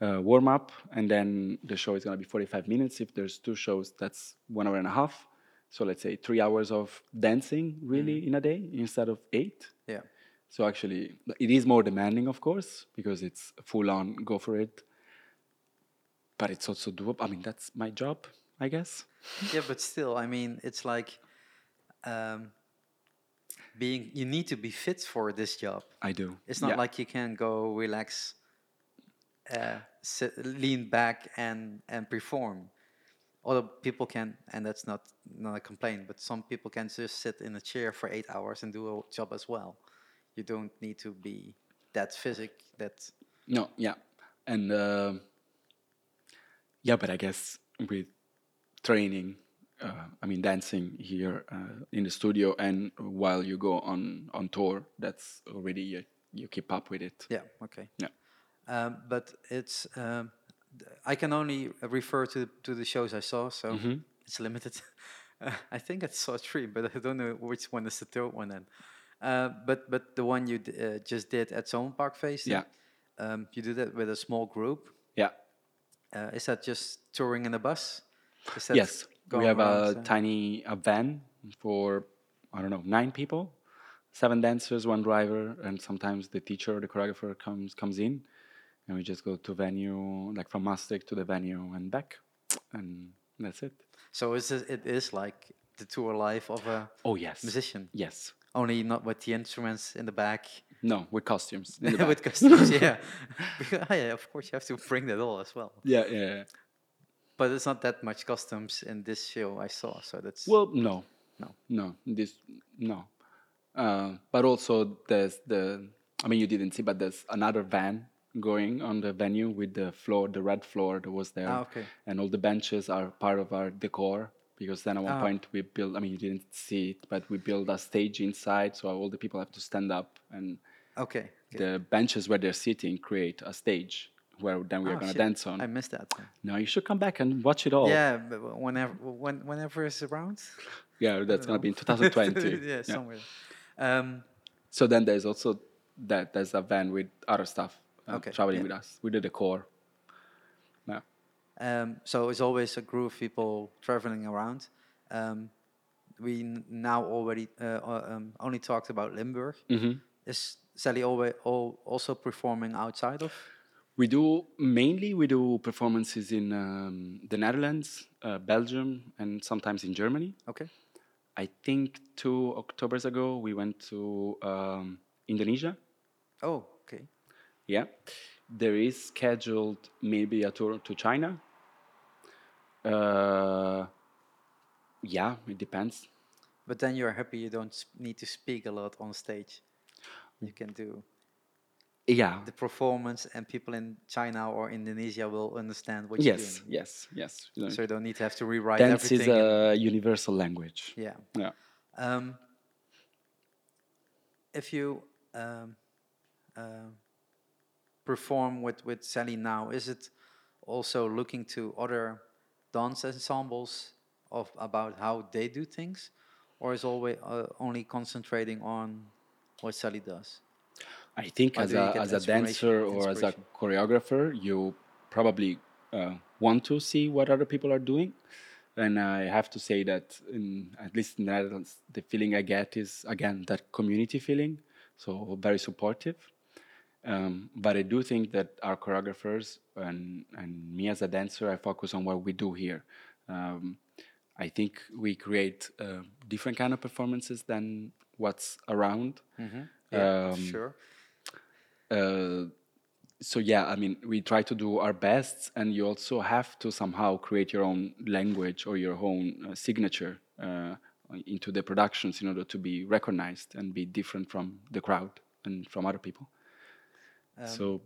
uh, warm up and then the show is going to be 45 minutes if there's two shows that's one hour and a half so let's say three hours of dancing really in a day instead of eight Yeah. so actually it is more demanding of course because it's full on go for it but it's also doable. I mean, that's my job, I guess. yeah, but still, I mean, it's like um, being. You need to be fit for this job. I do. It's not Yeah. like you can go relax, uh, sit, lean back and and perform. Although people can, and that's not not a complaint, but some people can just sit in a chair for eight hours and do a job as well. You don't need to be that physic. That No, yeah, and uh, yeah, but I guess with training, uh, I mean, dancing here uh, in the studio, and while you go on on tour, that's already you, you keep up with it. yeah okay. Yeah. Um, but it's um, I can only refer to to the shows I saw, so Mhm. it's limited. [laughs] Uh, I think I saw three, but I don't know which one is the third one then. Uh, but but the one you d- uh, just did at Zomerparkfeest, Yeah. um, you did that with a small group. Yeah. Uh, is that just touring in a bus? Is that Yes, we have a around, uh, tiny a van for I don't know nine people, seven dancers, one driver, and sometimes the teacher or the choreographer comes comes in, and we just go to venue like from Maastricht to the venue and back, and that's it. So is it, it is like the tour life of a Oh yes, musician, yes. only not with the instruments in the back. No, with costumes. in the [laughs] back. with customs, yeah. Because, [laughs] ah, [laughs] yeah, of course you have to bring that all as well. yeah, yeah, yeah. But it's not that much customs in this show I saw, so that's Well, no, no. no, this no. Uh, but also there's the. I mean, you didn't see, but there's another van going on the venue with the floor, the red floor that was there, Ah, okay. and all the benches are part of our decor. Because then at one Ah. point we built. I mean, you didn't see it, but we built a stage inside, so all the people have to stand up, and Okay. okay. the benches where they're sitting create a stage where then we are Ah, gonna dance on. I missed that. no, you should come back and watch it all. Yeah, but whenever when, whenever it's around. Yeah, that's gonna be in [laughs] 2020. yeah, somewhere. Um, So then there's also that there's a van with other stuff uh, Okay, traveling yeah. with us. We did the core. Yeah. um, so it's always a group of people traveling around. Um, we now already uh, uh, um, only talked about Limburg. hmm Is Sally always all also performing outside of? We do mainly we do performances in um, the Netherlands, uh, Belgium, and sometimes in Germany. Okay. I think two Octobers ago we went to um, Indonesia. Oh, okay. Yeah, there is scheduled maybe a tour to China. Uh, yeah, it depends. But then you're happy you don't need to speak a lot on stage. You can do Yeah. the performance, and people in China or Indonesia will understand what Yes. you're doing. Yes. Yes. Know, So you don't need to have to rewrite dance is everything. and- a universal language. yeah. Yeah. Um, if you um, uh, perform with, with Sally now, is it also looking to other dance ensembles of about how they do things, or is always uh, only concentrating on what Sally does? I think Or as a, as a dancer or as a choreographer, you probably uh, want to see what other people are doing. And I have to say that, in, at least in the Netherlands, the feeling I get is again that community feeling, so very supportive. Um, but I do think that our choreographers and, and me as a dancer, I focus on what we do here. Um, I think we create uh, different kind of performances than what's around. Yeah, Um, sure. Uh, so yeah, I mean, we try to do our best, and you also have to somehow create your own language or your own uh, signature uh, into the productions in order to be recognized and be different from the crowd and from other people. so,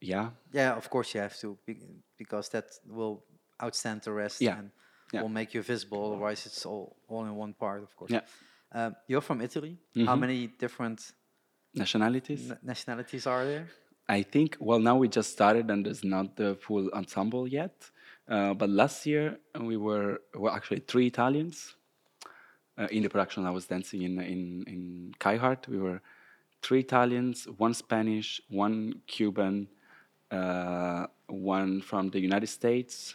yeah, Yeah, of course you have to, be- because that will outstand the rest Yeah, and yeah. will make you visible. Otherwise, it's all all in one part, of course. yeah, Um, you're from Italy. How Mhm. many different nationalities. na- nationalities are there? I think, well, now we just started and there's not the full ensemble yet. Uh, but last year we were, well, actually three Italians. Uh, in the production I was dancing in, in, in Kaihart. We were three Italians, one Spanish, one Cuban, uh, one from the United States.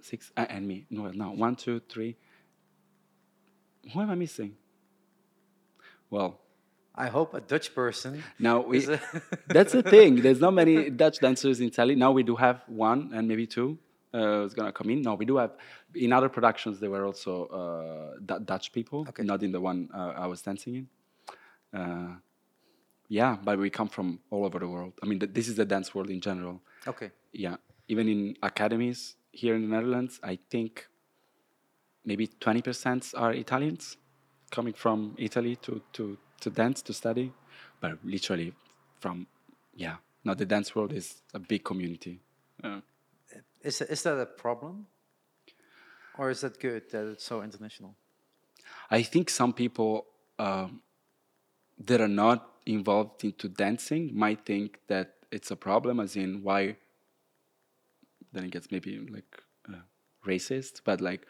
Six, uh, and me. No, no, one, two, three. Who am I missing? Well, I hope a Dutch person. Now we, a- [laughs] that's the thing. There's not many [laughs] Dutch dancers in Italy. Now we do have one and maybe two. Uh, is gonna come in. No, we do have. In other productions, there were also uh, Du- Dutch people, Okay. not in the one uh, I was dancing in. Uh, yeah, but we come from all over the world. I mean, th- this is the dance world in general. okay. Yeah, even in academies here in the Netherlands, I think maybe 20% are Italians coming from Italy to, to, to dance, to study. But literally from, yeah, Now the dance world is a big community. Uh, Is is that a problem, or is that good that it's so international? I think some people um, that are not involved into dancing might think that it's a problem, as in why. Then it gets maybe like uh, racist, but like,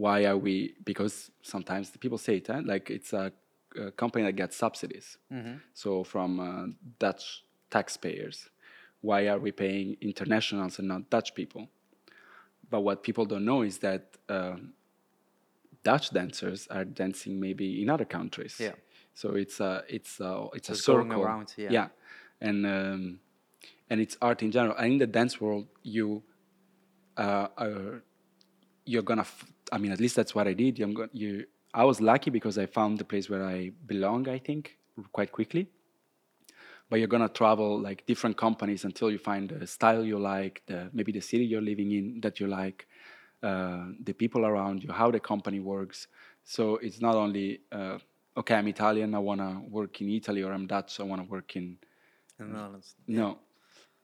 why are we? Because sometimes the people say it, huh? like it's a, a company that gets subsidies, so from uh, Dutch taxpayers. Why are we paying internationals and not Dutch people? But what people don't know is that. Um, Dutch dancers are dancing maybe in other countries. Yeah. So it's a it's a it's a circle. around, yeah. Yeah, and um, and it's art in general. And in the dance world, you uh, are you're gonna. F- I mean, at least that's what I did. I'm go- you. I was lucky because I found the place where I belong. I think quite quickly. But you're gonna travel like different companies until you find the style you like, the maybe the city you're living in that you like, uh, the people around you, how the company works. So it's not only uh, okay, I'm Italian, I wanna work in Italy, or I'm Dutch, I wanna work in In Netherlands. no,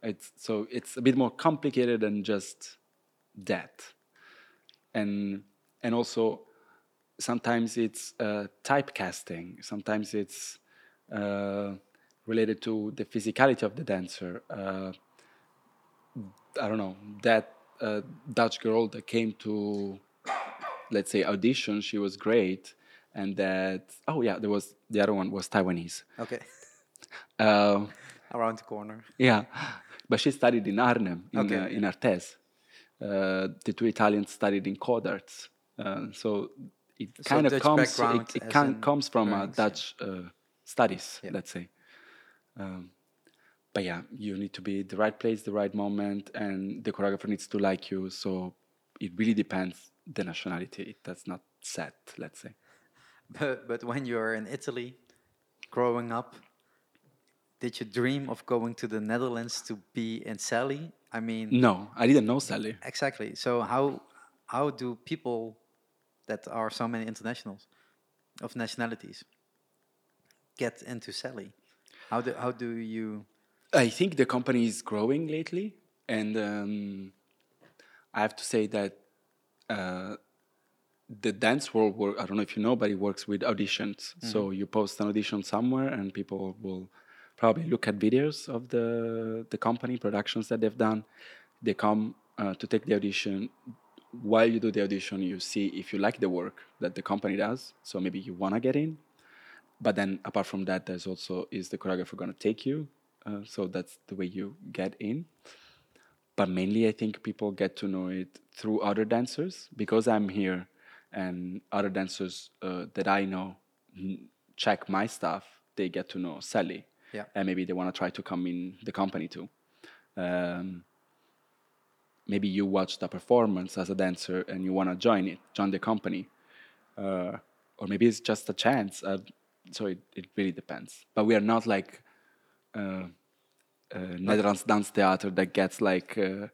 it's so it's a bit more complicated than just that, and and also sometimes it's uh, typecasting. Sometimes it's uh, related to the physicality of the dancer. Uh, I don't know that uh, Dutch girl that came to let's say audition. She was great, and that oh yeah, there was the other one was Taiwanese. Okay. [laughs] Uh, Around the corner. yeah, but she studied in Arnhem, in, Okay. uh, in ArtEZ. Uh, the two Italians studied in Codarts. Uh, so it So kind of comes it, it can, comes from uh, learnings, yeah. Dutch uh, studies, Yeah. let's say. Um, but yeah, you need to be the right place, the right moment, and the choreographer needs to like you. So it really depends the nationality. It that's not set, let's say. But but when you're in Italy, growing up, did you dream of going to the Netherlands to be in Sally? I mean, No, I didn't know Sally. exactly. So how how do people that are so many internationals of nationalities get into Sally? How do how do you? I think the company is growing lately, and um, I have to say that uh, the dance world work. I don't know if you know, but it works with auditions. So you post an audition somewhere, and people will probably look at videos of the the company productions that they've done. They come uh, to take the audition. While you do the audition, you see if you like the work that the company does. So maybe you wanna get in, but then apart from that there's also is the choreographer going to take you uh, so that's the way you get in but mainly i think people get to know it through other dancers because i'm here and other dancers uh, that i know check my stuff they get to know sally Yeah. and maybe they want to try to come in the company too um, maybe you watched a performance as a dancer and you want to join it join the company uh, or maybe it's just a chance. Uh, so it, it really depends. But we are not like uh, uh, Netherlands Dance Theater that gets like uh,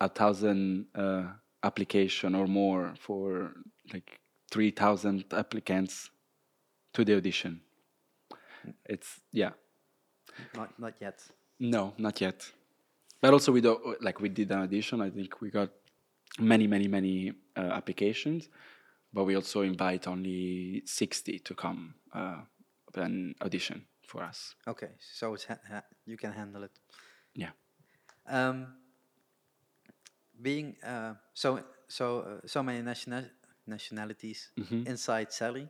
a thousand uh, application or more for like three thousand applicants to the audition. It's yeah, Not not yet. no, not yet. But also we do like we did an audition. I think we got many, many, many uh, applications, but we also invite only sixty to come uh, an audition for us. Okay, so it's ha- ha- you can handle it. Yeah. Um, being uh, so so uh, so many national nationalities Mm-hmm. inside Sally,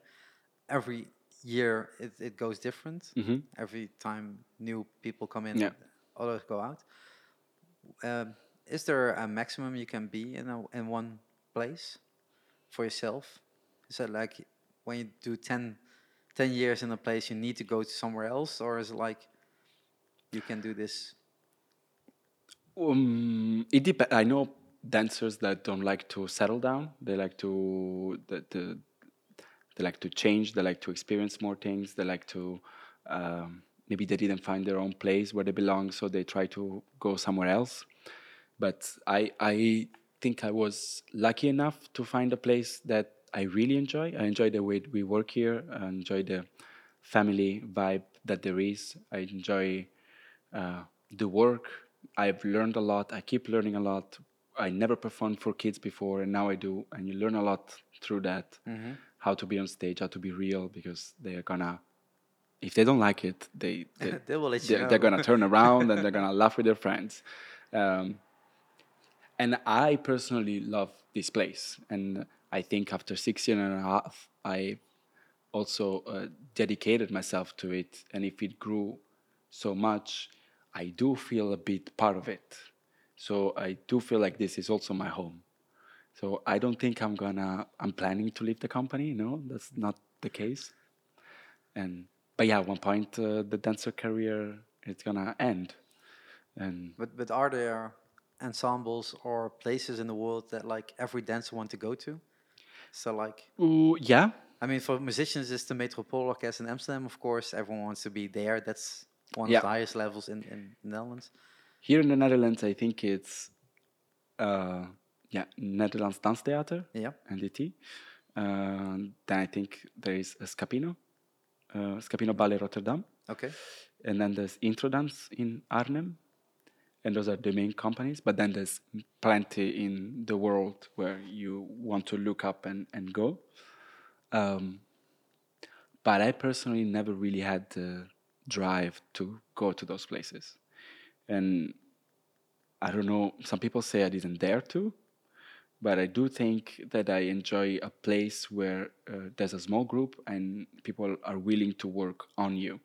every year it, it goes different. Mhm. Every time new people come in, Yeah. others go out. Um, is there a maximum you can be in a, in one place for yourself? Is that like when you do ten ten years in a place, you need to go to somewhere else, or is it like you can do this? Um, it depends. I know dancers that don't like to settle down. They like to the, the they like to change. They like to experience more things. They like to um, maybe they didn't find their own place where they belong, so they try to go somewhere else. But I I think I was lucky enough to find a place that I really enjoy. I enjoy the way we work here. I enjoy the family vibe that there is. I enjoy uh, the work. I've learned a lot. I keep learning a lot. I never performed for kids before, and now I do. And you learn a lot through that. How to be on stage, how to be real, because they are gonna. If they don't like it, they, [laughs] they They will let you they're, they're gonna turn around and they're gonna [laughs] laugh with their friends. Um, and I personally love this place, and I think after six years and a half, I also uh, dedicated myself to it. And if it grew so much, I do feel a bit part of it. So I do feel like this is also my home. So I don't think I'm gonna. I'm planning to leave the company. No, that's not the case. And but yeah, at one point uh, the dancer career is gonna end. And But but are there ensembles or places in the world that like every dancer want to go to? So like, ooh, yeah, I mean, for musicians, it's the Metropole Orkest in Amsterdam. Of course, everyone wants to be there. That's one Yeah. of the highest levels in in the Netherlands. here in the Netherlands, I think it's uh, yeah Netherlands Danstheater, Yeah. NDT. Uh, then I think there is a Scapino, uh, Scapino Ballet Rotterdam, Okay. and then there's Introdance in Arnhem, and those are the main companies. But then there's plenty in the world where you want to look up and and go. Um, but I personally never really had the drive to go to those places, and I don't know. Some people say I didn't dare to, but I do think that I enjoy a place where uh, there's a small group and people are willing to work on you,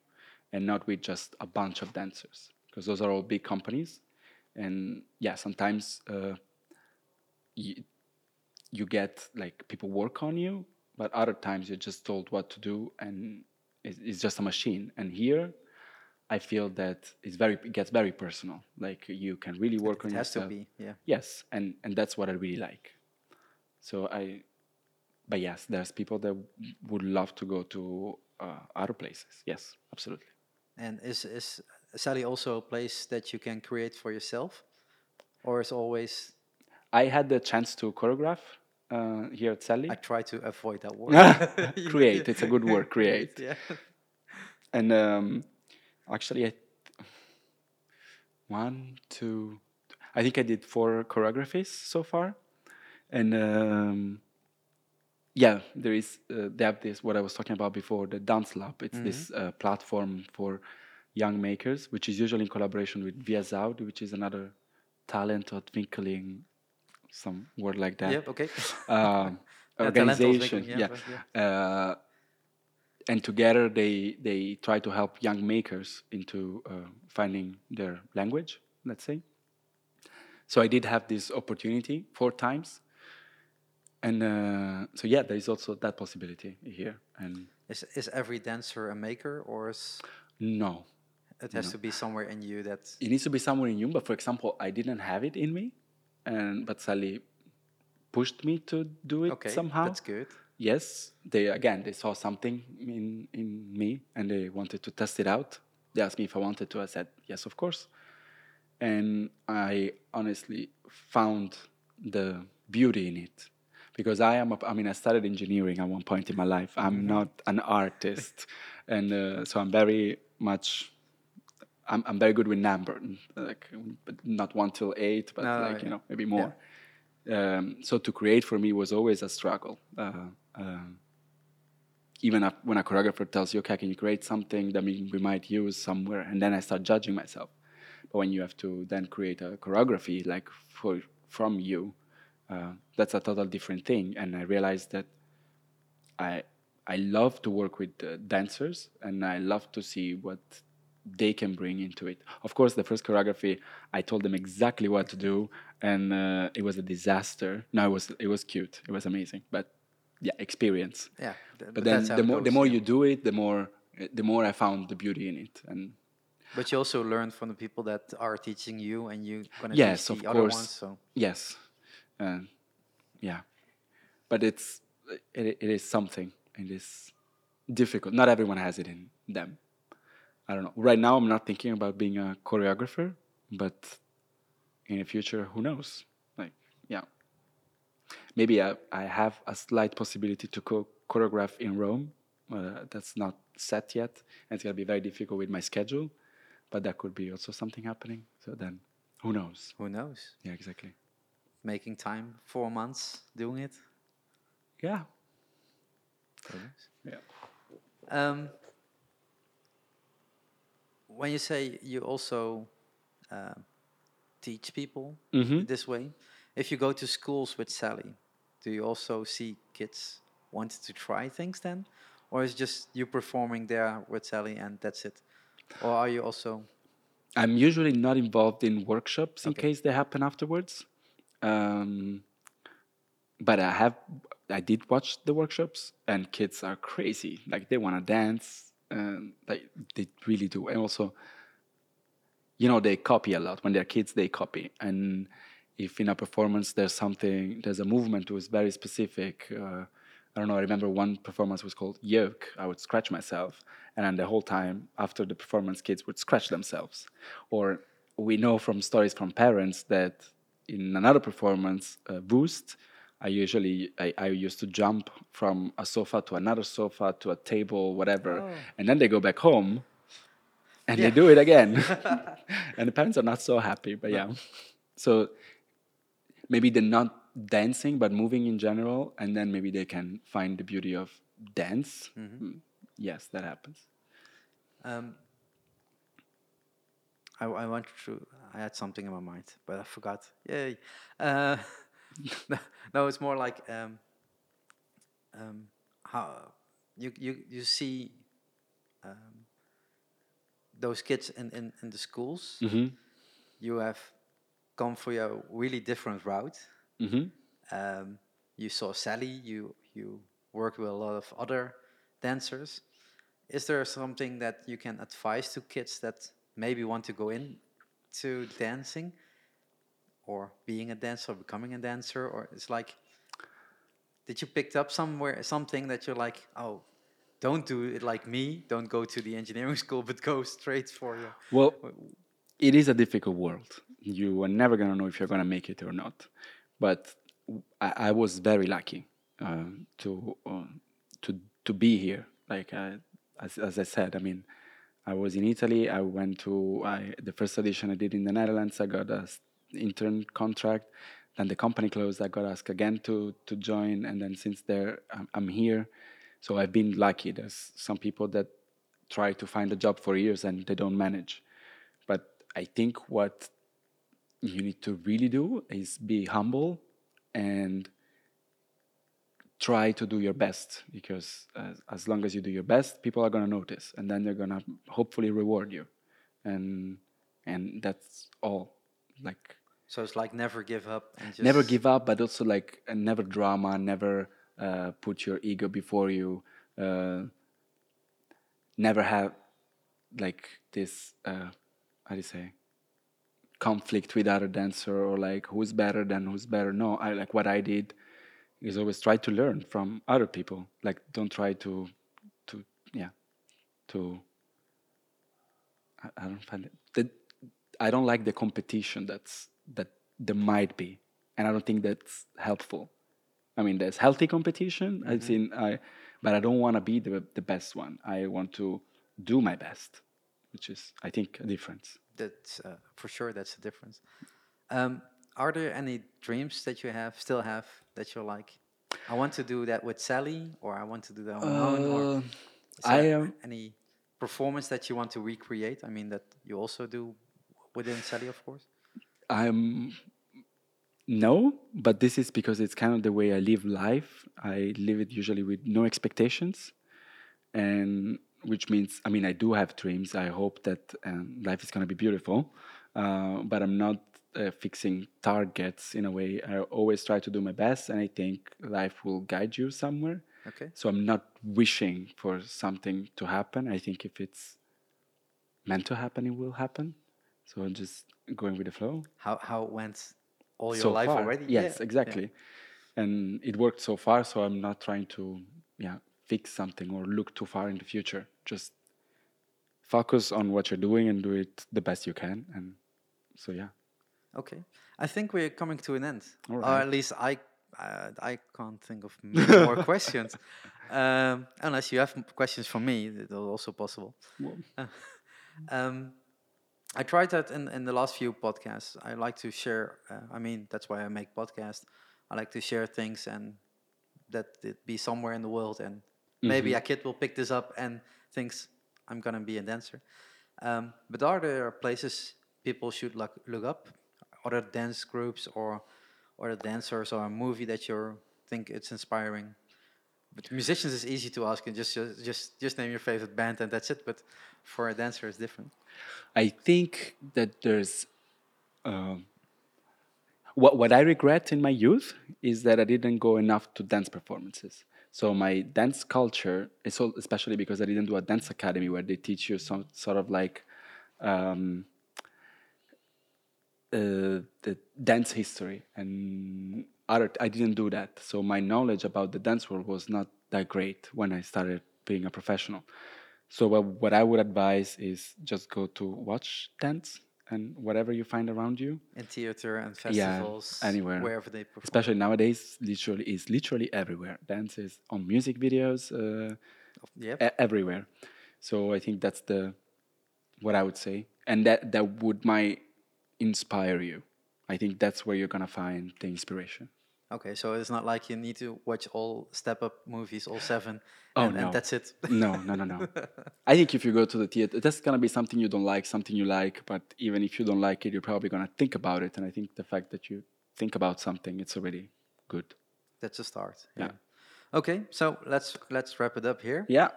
and not with just a bunch of dancers, because those are all big companies, and yeah, sometimes uh, you, you get like people work on you, but other times you're just told what to do, and it's, it's just a machine. And here, I feel that it's very it gets very personal. Like you can really work It on has to yourself. be. Yeah. Yes, and and that's what I really like. So I, but yes, there's people that would love to go to uh, other places. Yes, absolutely. And is is Sally also a place that you can create for yourself, or is always? I had the chance to choreograph uh, here at Sally. I try to avoid that [laughs] word. Create, it's a good word, [laughs] create. Yeah. And um, actually, I one, two, I think I did four choreographies so far, and um, yeah, there is uh, they have this what I was talking about before, the Dance Lab. It's this uh, platform for young makers, which is usually in collaboration with Via Zuid, which is another talent ontwikkeling, some word like that. Yep. Okay. Um, [laughs] organization, talentontwikkeling, yeah. but Uh, and together they they try to help young makers into uh, finding their language let's say. So i did have this opportunity four times. And uh, so yeah there is also that possibility here. And Is is every dancer a maker, or is no. It has to be somewhere in you that? it needs to be somewhere in you but for example i didn't have it in me and but sally pushed me to do it Okay, somehow. that's good. Yes they again they saw something in in me and they wanted to test it out. They asked me if i wanted to. I said yes of course. And i honestly found the beauty in it because i am a, i mean i started engineering at one point in my life. I'm not an artist. And uh, so i'm very much I'm, I'm very good with number like not one till eight but No, like yeah. you know maybe more um, so to create for me was always a struggle. Uh, um, even when a choreographer tells you, "Okay, can you create something that we, we might use somewhere?" and then I start judging myself. But when you have to then create a choreography like for from you, uh, that's a total different thing. And I realized that I I love to work with uh, dancers, and I love to see what they can bring into it. Of course, the first choreography, I told them exactly what to do, and uh, it was a disaster. No, it was it was cute. It was amazing, but yeah experience. Yeah, th- But, then the more the more yeah. you do it, the more the more I found the beauty in it. And But you also learn from the people that are teaching you, and you gonna Yes, teach of the other course. ones. So yes, uh, yeah, but it's it, it is something. It is difficult. Not everyone has it in them. I don't know. Right now, I'm not thinking about being a choreographer, but in the future, who knows? Like, yeah, maybe I, I have a slight possibility to co- choreograph in Rome. Uh, that's not set yet, and it's gonna be very difficult with my schedule. But that could be also something happening. So then, who knows? who knows? Yeah, exactly. Making time, four months doing it. Yeah. Who? Yeah. Um, when you say you also uh, teach people Mm-hmm. this way, if you go to schools with Sally, do you also see kids wanting to try things then, or is just you performing there with Sally and that's it, or are you also I'm usually not involved in workshops in Okay. case they happen afterwards. Um, but I have, I did watch the workshops, and kids are crazy. Like they want to dance, and like they really do. And also, you know, they copy a lot. When they're kids, they copy. And if in a performance there's something, there's a movement was very specific. Uh, I don't know. I remember one performance was called Yoke. I would scratch myself, and then the whole time after the performance, kids would scratch themselves. Or we know from stories from parents that in another performance, uh, Boost, I usually I, I used to jump from a sofa to another sofa to a table, whatever, Oh. and then they go back home, and Yeah. they do it again, [laughs] [laughs] and the parents are not so happy. But yeah, so maybe they're not dancing but moving in general and then maybe they can find the beauty of dance Mm, yes that happens Um, I, I went through. I had something in my mind, but I forgot. Yay! Uh, [laughs] no, no, it's more like um, um, how you you you see um, those kids in, in, in the schools. mm-hmm. You have gone for a really different route. Mm-hmm. Um, you saw Sally. You you work with a lot of other dancers. Is there something that you can advise to kids that maybe want to go in to dancing, or being a dancer, or becoming a dancer, or it's like, did you picked up somewhere something that you're like, oh, don't do it like me. Don't go to the engineering [laughs] school, but go straight for your. well it is a difficult world. You are never going to know if you're going to make it or not. But I was very lucky uh, to uh, to to be here. Like I, as, as i said i mean i was in italy. I went to I, the first audition i did in the netherlands. I got a intern contract. Then the company closed. I got asked again to to join. And then since there i'm, I'm here so i've been lucky. There's some people that try to find a job for years and they don't manage. But I think what you need to really do is be humble and try to do your best because as, as long as you do your best people are going to notice and then they're going to hopefully reward you. And and that's all. Like So it's like never give up and just never give up but also like never drama never uh, put your ego before you uh, never have like this uh, how do you say conflict with other dancer or like who's better than who's better. No i like what i did is always try to learn from other people. Like don't try to to yeah to i, I don't find it that i don't like the competition that's that there might be and i don't think that's helpful i mean there's healthy competition i've seen i but i don't want to be the, the best one. I want to do my best which is i think a difference. That's uh, for sure that's the difference. Um, are there any dreams that you have still have that you're like i want to do that with sally or i want to do that on my own or Uh, I am- any performance that you want to recreate? I mean that you also do within sally of course. I'm no, but this is because it's kind of the way I live life. I live it usually with no expectations, and which means I mean I do have dreams. I hope that um, life is going to be beautiful, uh, but I'm not uh, fixing targets in a way. I always try to do my best, and I think life will guide you somewhere. Okay. So I'm not wishing for something to happen. I think if it's meant to happen, it will happen. So I'm just going with the flow. How how it went all your so life far. already? Yes, Yeah, yeah. exactly. And it worked so far, so I'm not trying to yeah fix something or look too far in the future. Just focus on what you're doing and do it the best you can. And so yeah, Okay. I think we're coming to an end. All Or at least I uh, I can't think of [laughs] many more questions. Um, unless you have questions for me, that's also possible. Well- [laughs] um, I tried that in, in the last few podcasts. I like to share. Uh, I mean, that's why I make podcasts. I like to share things and that it be somewhere in the world, and maybe a kid will pick this up and thinks I'm gonna be a dancer. Um, but are there places people should look look up? Other dance groups or other dancers or a movie that you think it's inspiring? But musicians is easy to ask and just just just name your favorite band and that's it. But for a dancer, it's different. I think that there's um, what what I regret in my youth is that I didn't go enough to dance performances. So my dance culture is all, especially because I didn't do a dance academy where they teach you some sort of like um, uh, the dance history and other. I didn't do that, so my knowledge about the dance world was not that great when I started being a professional. So what, what I would advise is just go to watch dance and whatever you find around you. In theater and festivals. Yeah, anywhere. wherever they perform. Especially nowadays, literally is literally everywhere. Dance is on music videos, uh, Yep. e- everywhere. So I think that's the what I would say, and that that would might inspire you. I think that's where you're gonna find the inspiration. Okay, so it's not like you need to watch all Step Up movies, all seven, Oh, and, no. and that's it. [laughs] No, no, no, no. [laughs] I think if you go to the theater, that's gonna be something you don't like, something you like. But even if you don't like it, you're probably gonna think about it. And I think the fact that you think about something, it's already good. that's a start. Yeah. Okay, so let's let's wrap it up here. Yeah.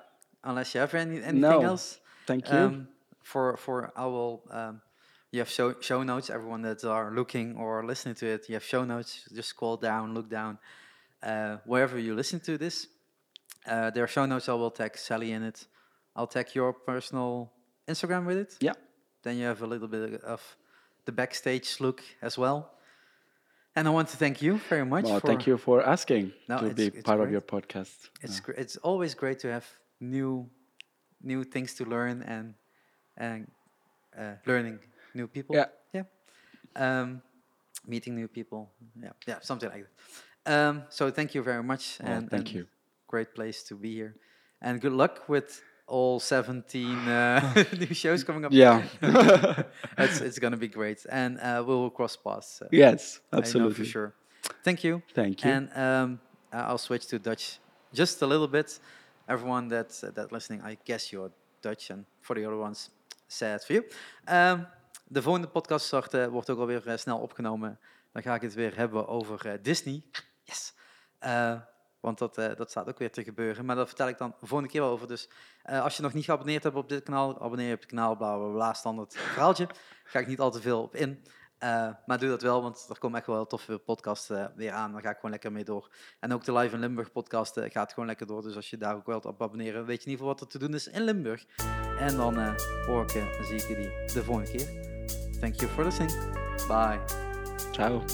Unless you have any anything No, else. thank you. Um, for for I will. Um, you have show show notes. Everyone that are looking or listening to it, you have show notes. Just scroll down, look down, uh, wherever you listen to this. Uh, there are show notes. I will tag Sally in it. I'll tag your personal Instagram with it. Yeah. Then you have a little bit of the backstage look as well. And I want to thank you very much. Well, for thank you for asking No, to it's- be it's part of your podcast. It's Yeah. it's always great to have new new things to learn and and uh, learning new people. Yeah. yeah. Um, meeting new people. Yeah, yeah, something like that. Um, so thank you very much. Well, and thank and you. Great place to be here, and good luck with all 17 uh, [laughs] new shows coming up. Yeah. [laughs] it's [laughs] it's gonna be great, and uh, we will cross paths. Uh, yes, absolutely. for sure. Thank you. Thank you. And um, I'll switch to Dutch just a little bit. Everyone that's uh, that listening, I guess you're Dutch, and for the other ones, sad for you. Um, de volgende podcast start, eh, wordt ook alweer eh, snel opgenomen. Dan ga ik het weer hebben over eh, Disney. Yes. Want dat, dat staat ook weer te gebeuren. Maar daar vertel ik dan de volgende keer wel over. Dus als je nog niet geabonneerd hebt op dit kanaal, abonneer je op het kanaal, bla bla bla, standaard verhaaltje. Ga ik niet al te veel op in. Maar doe dat wel, want er komen echt wel heel toffe podcasts weer aan. Daar ga ik gewoon lekker mee door. En ook de Live in Limburg podcast gaat gewoon lekker door. Dus als je daar ook wilt op abonneren, weet je in ieder geval wat er te doen is in Limburg. En dan hoor ik, dan zie ik jullie de volgende keer. Thank you for listening. Bye. Ciao.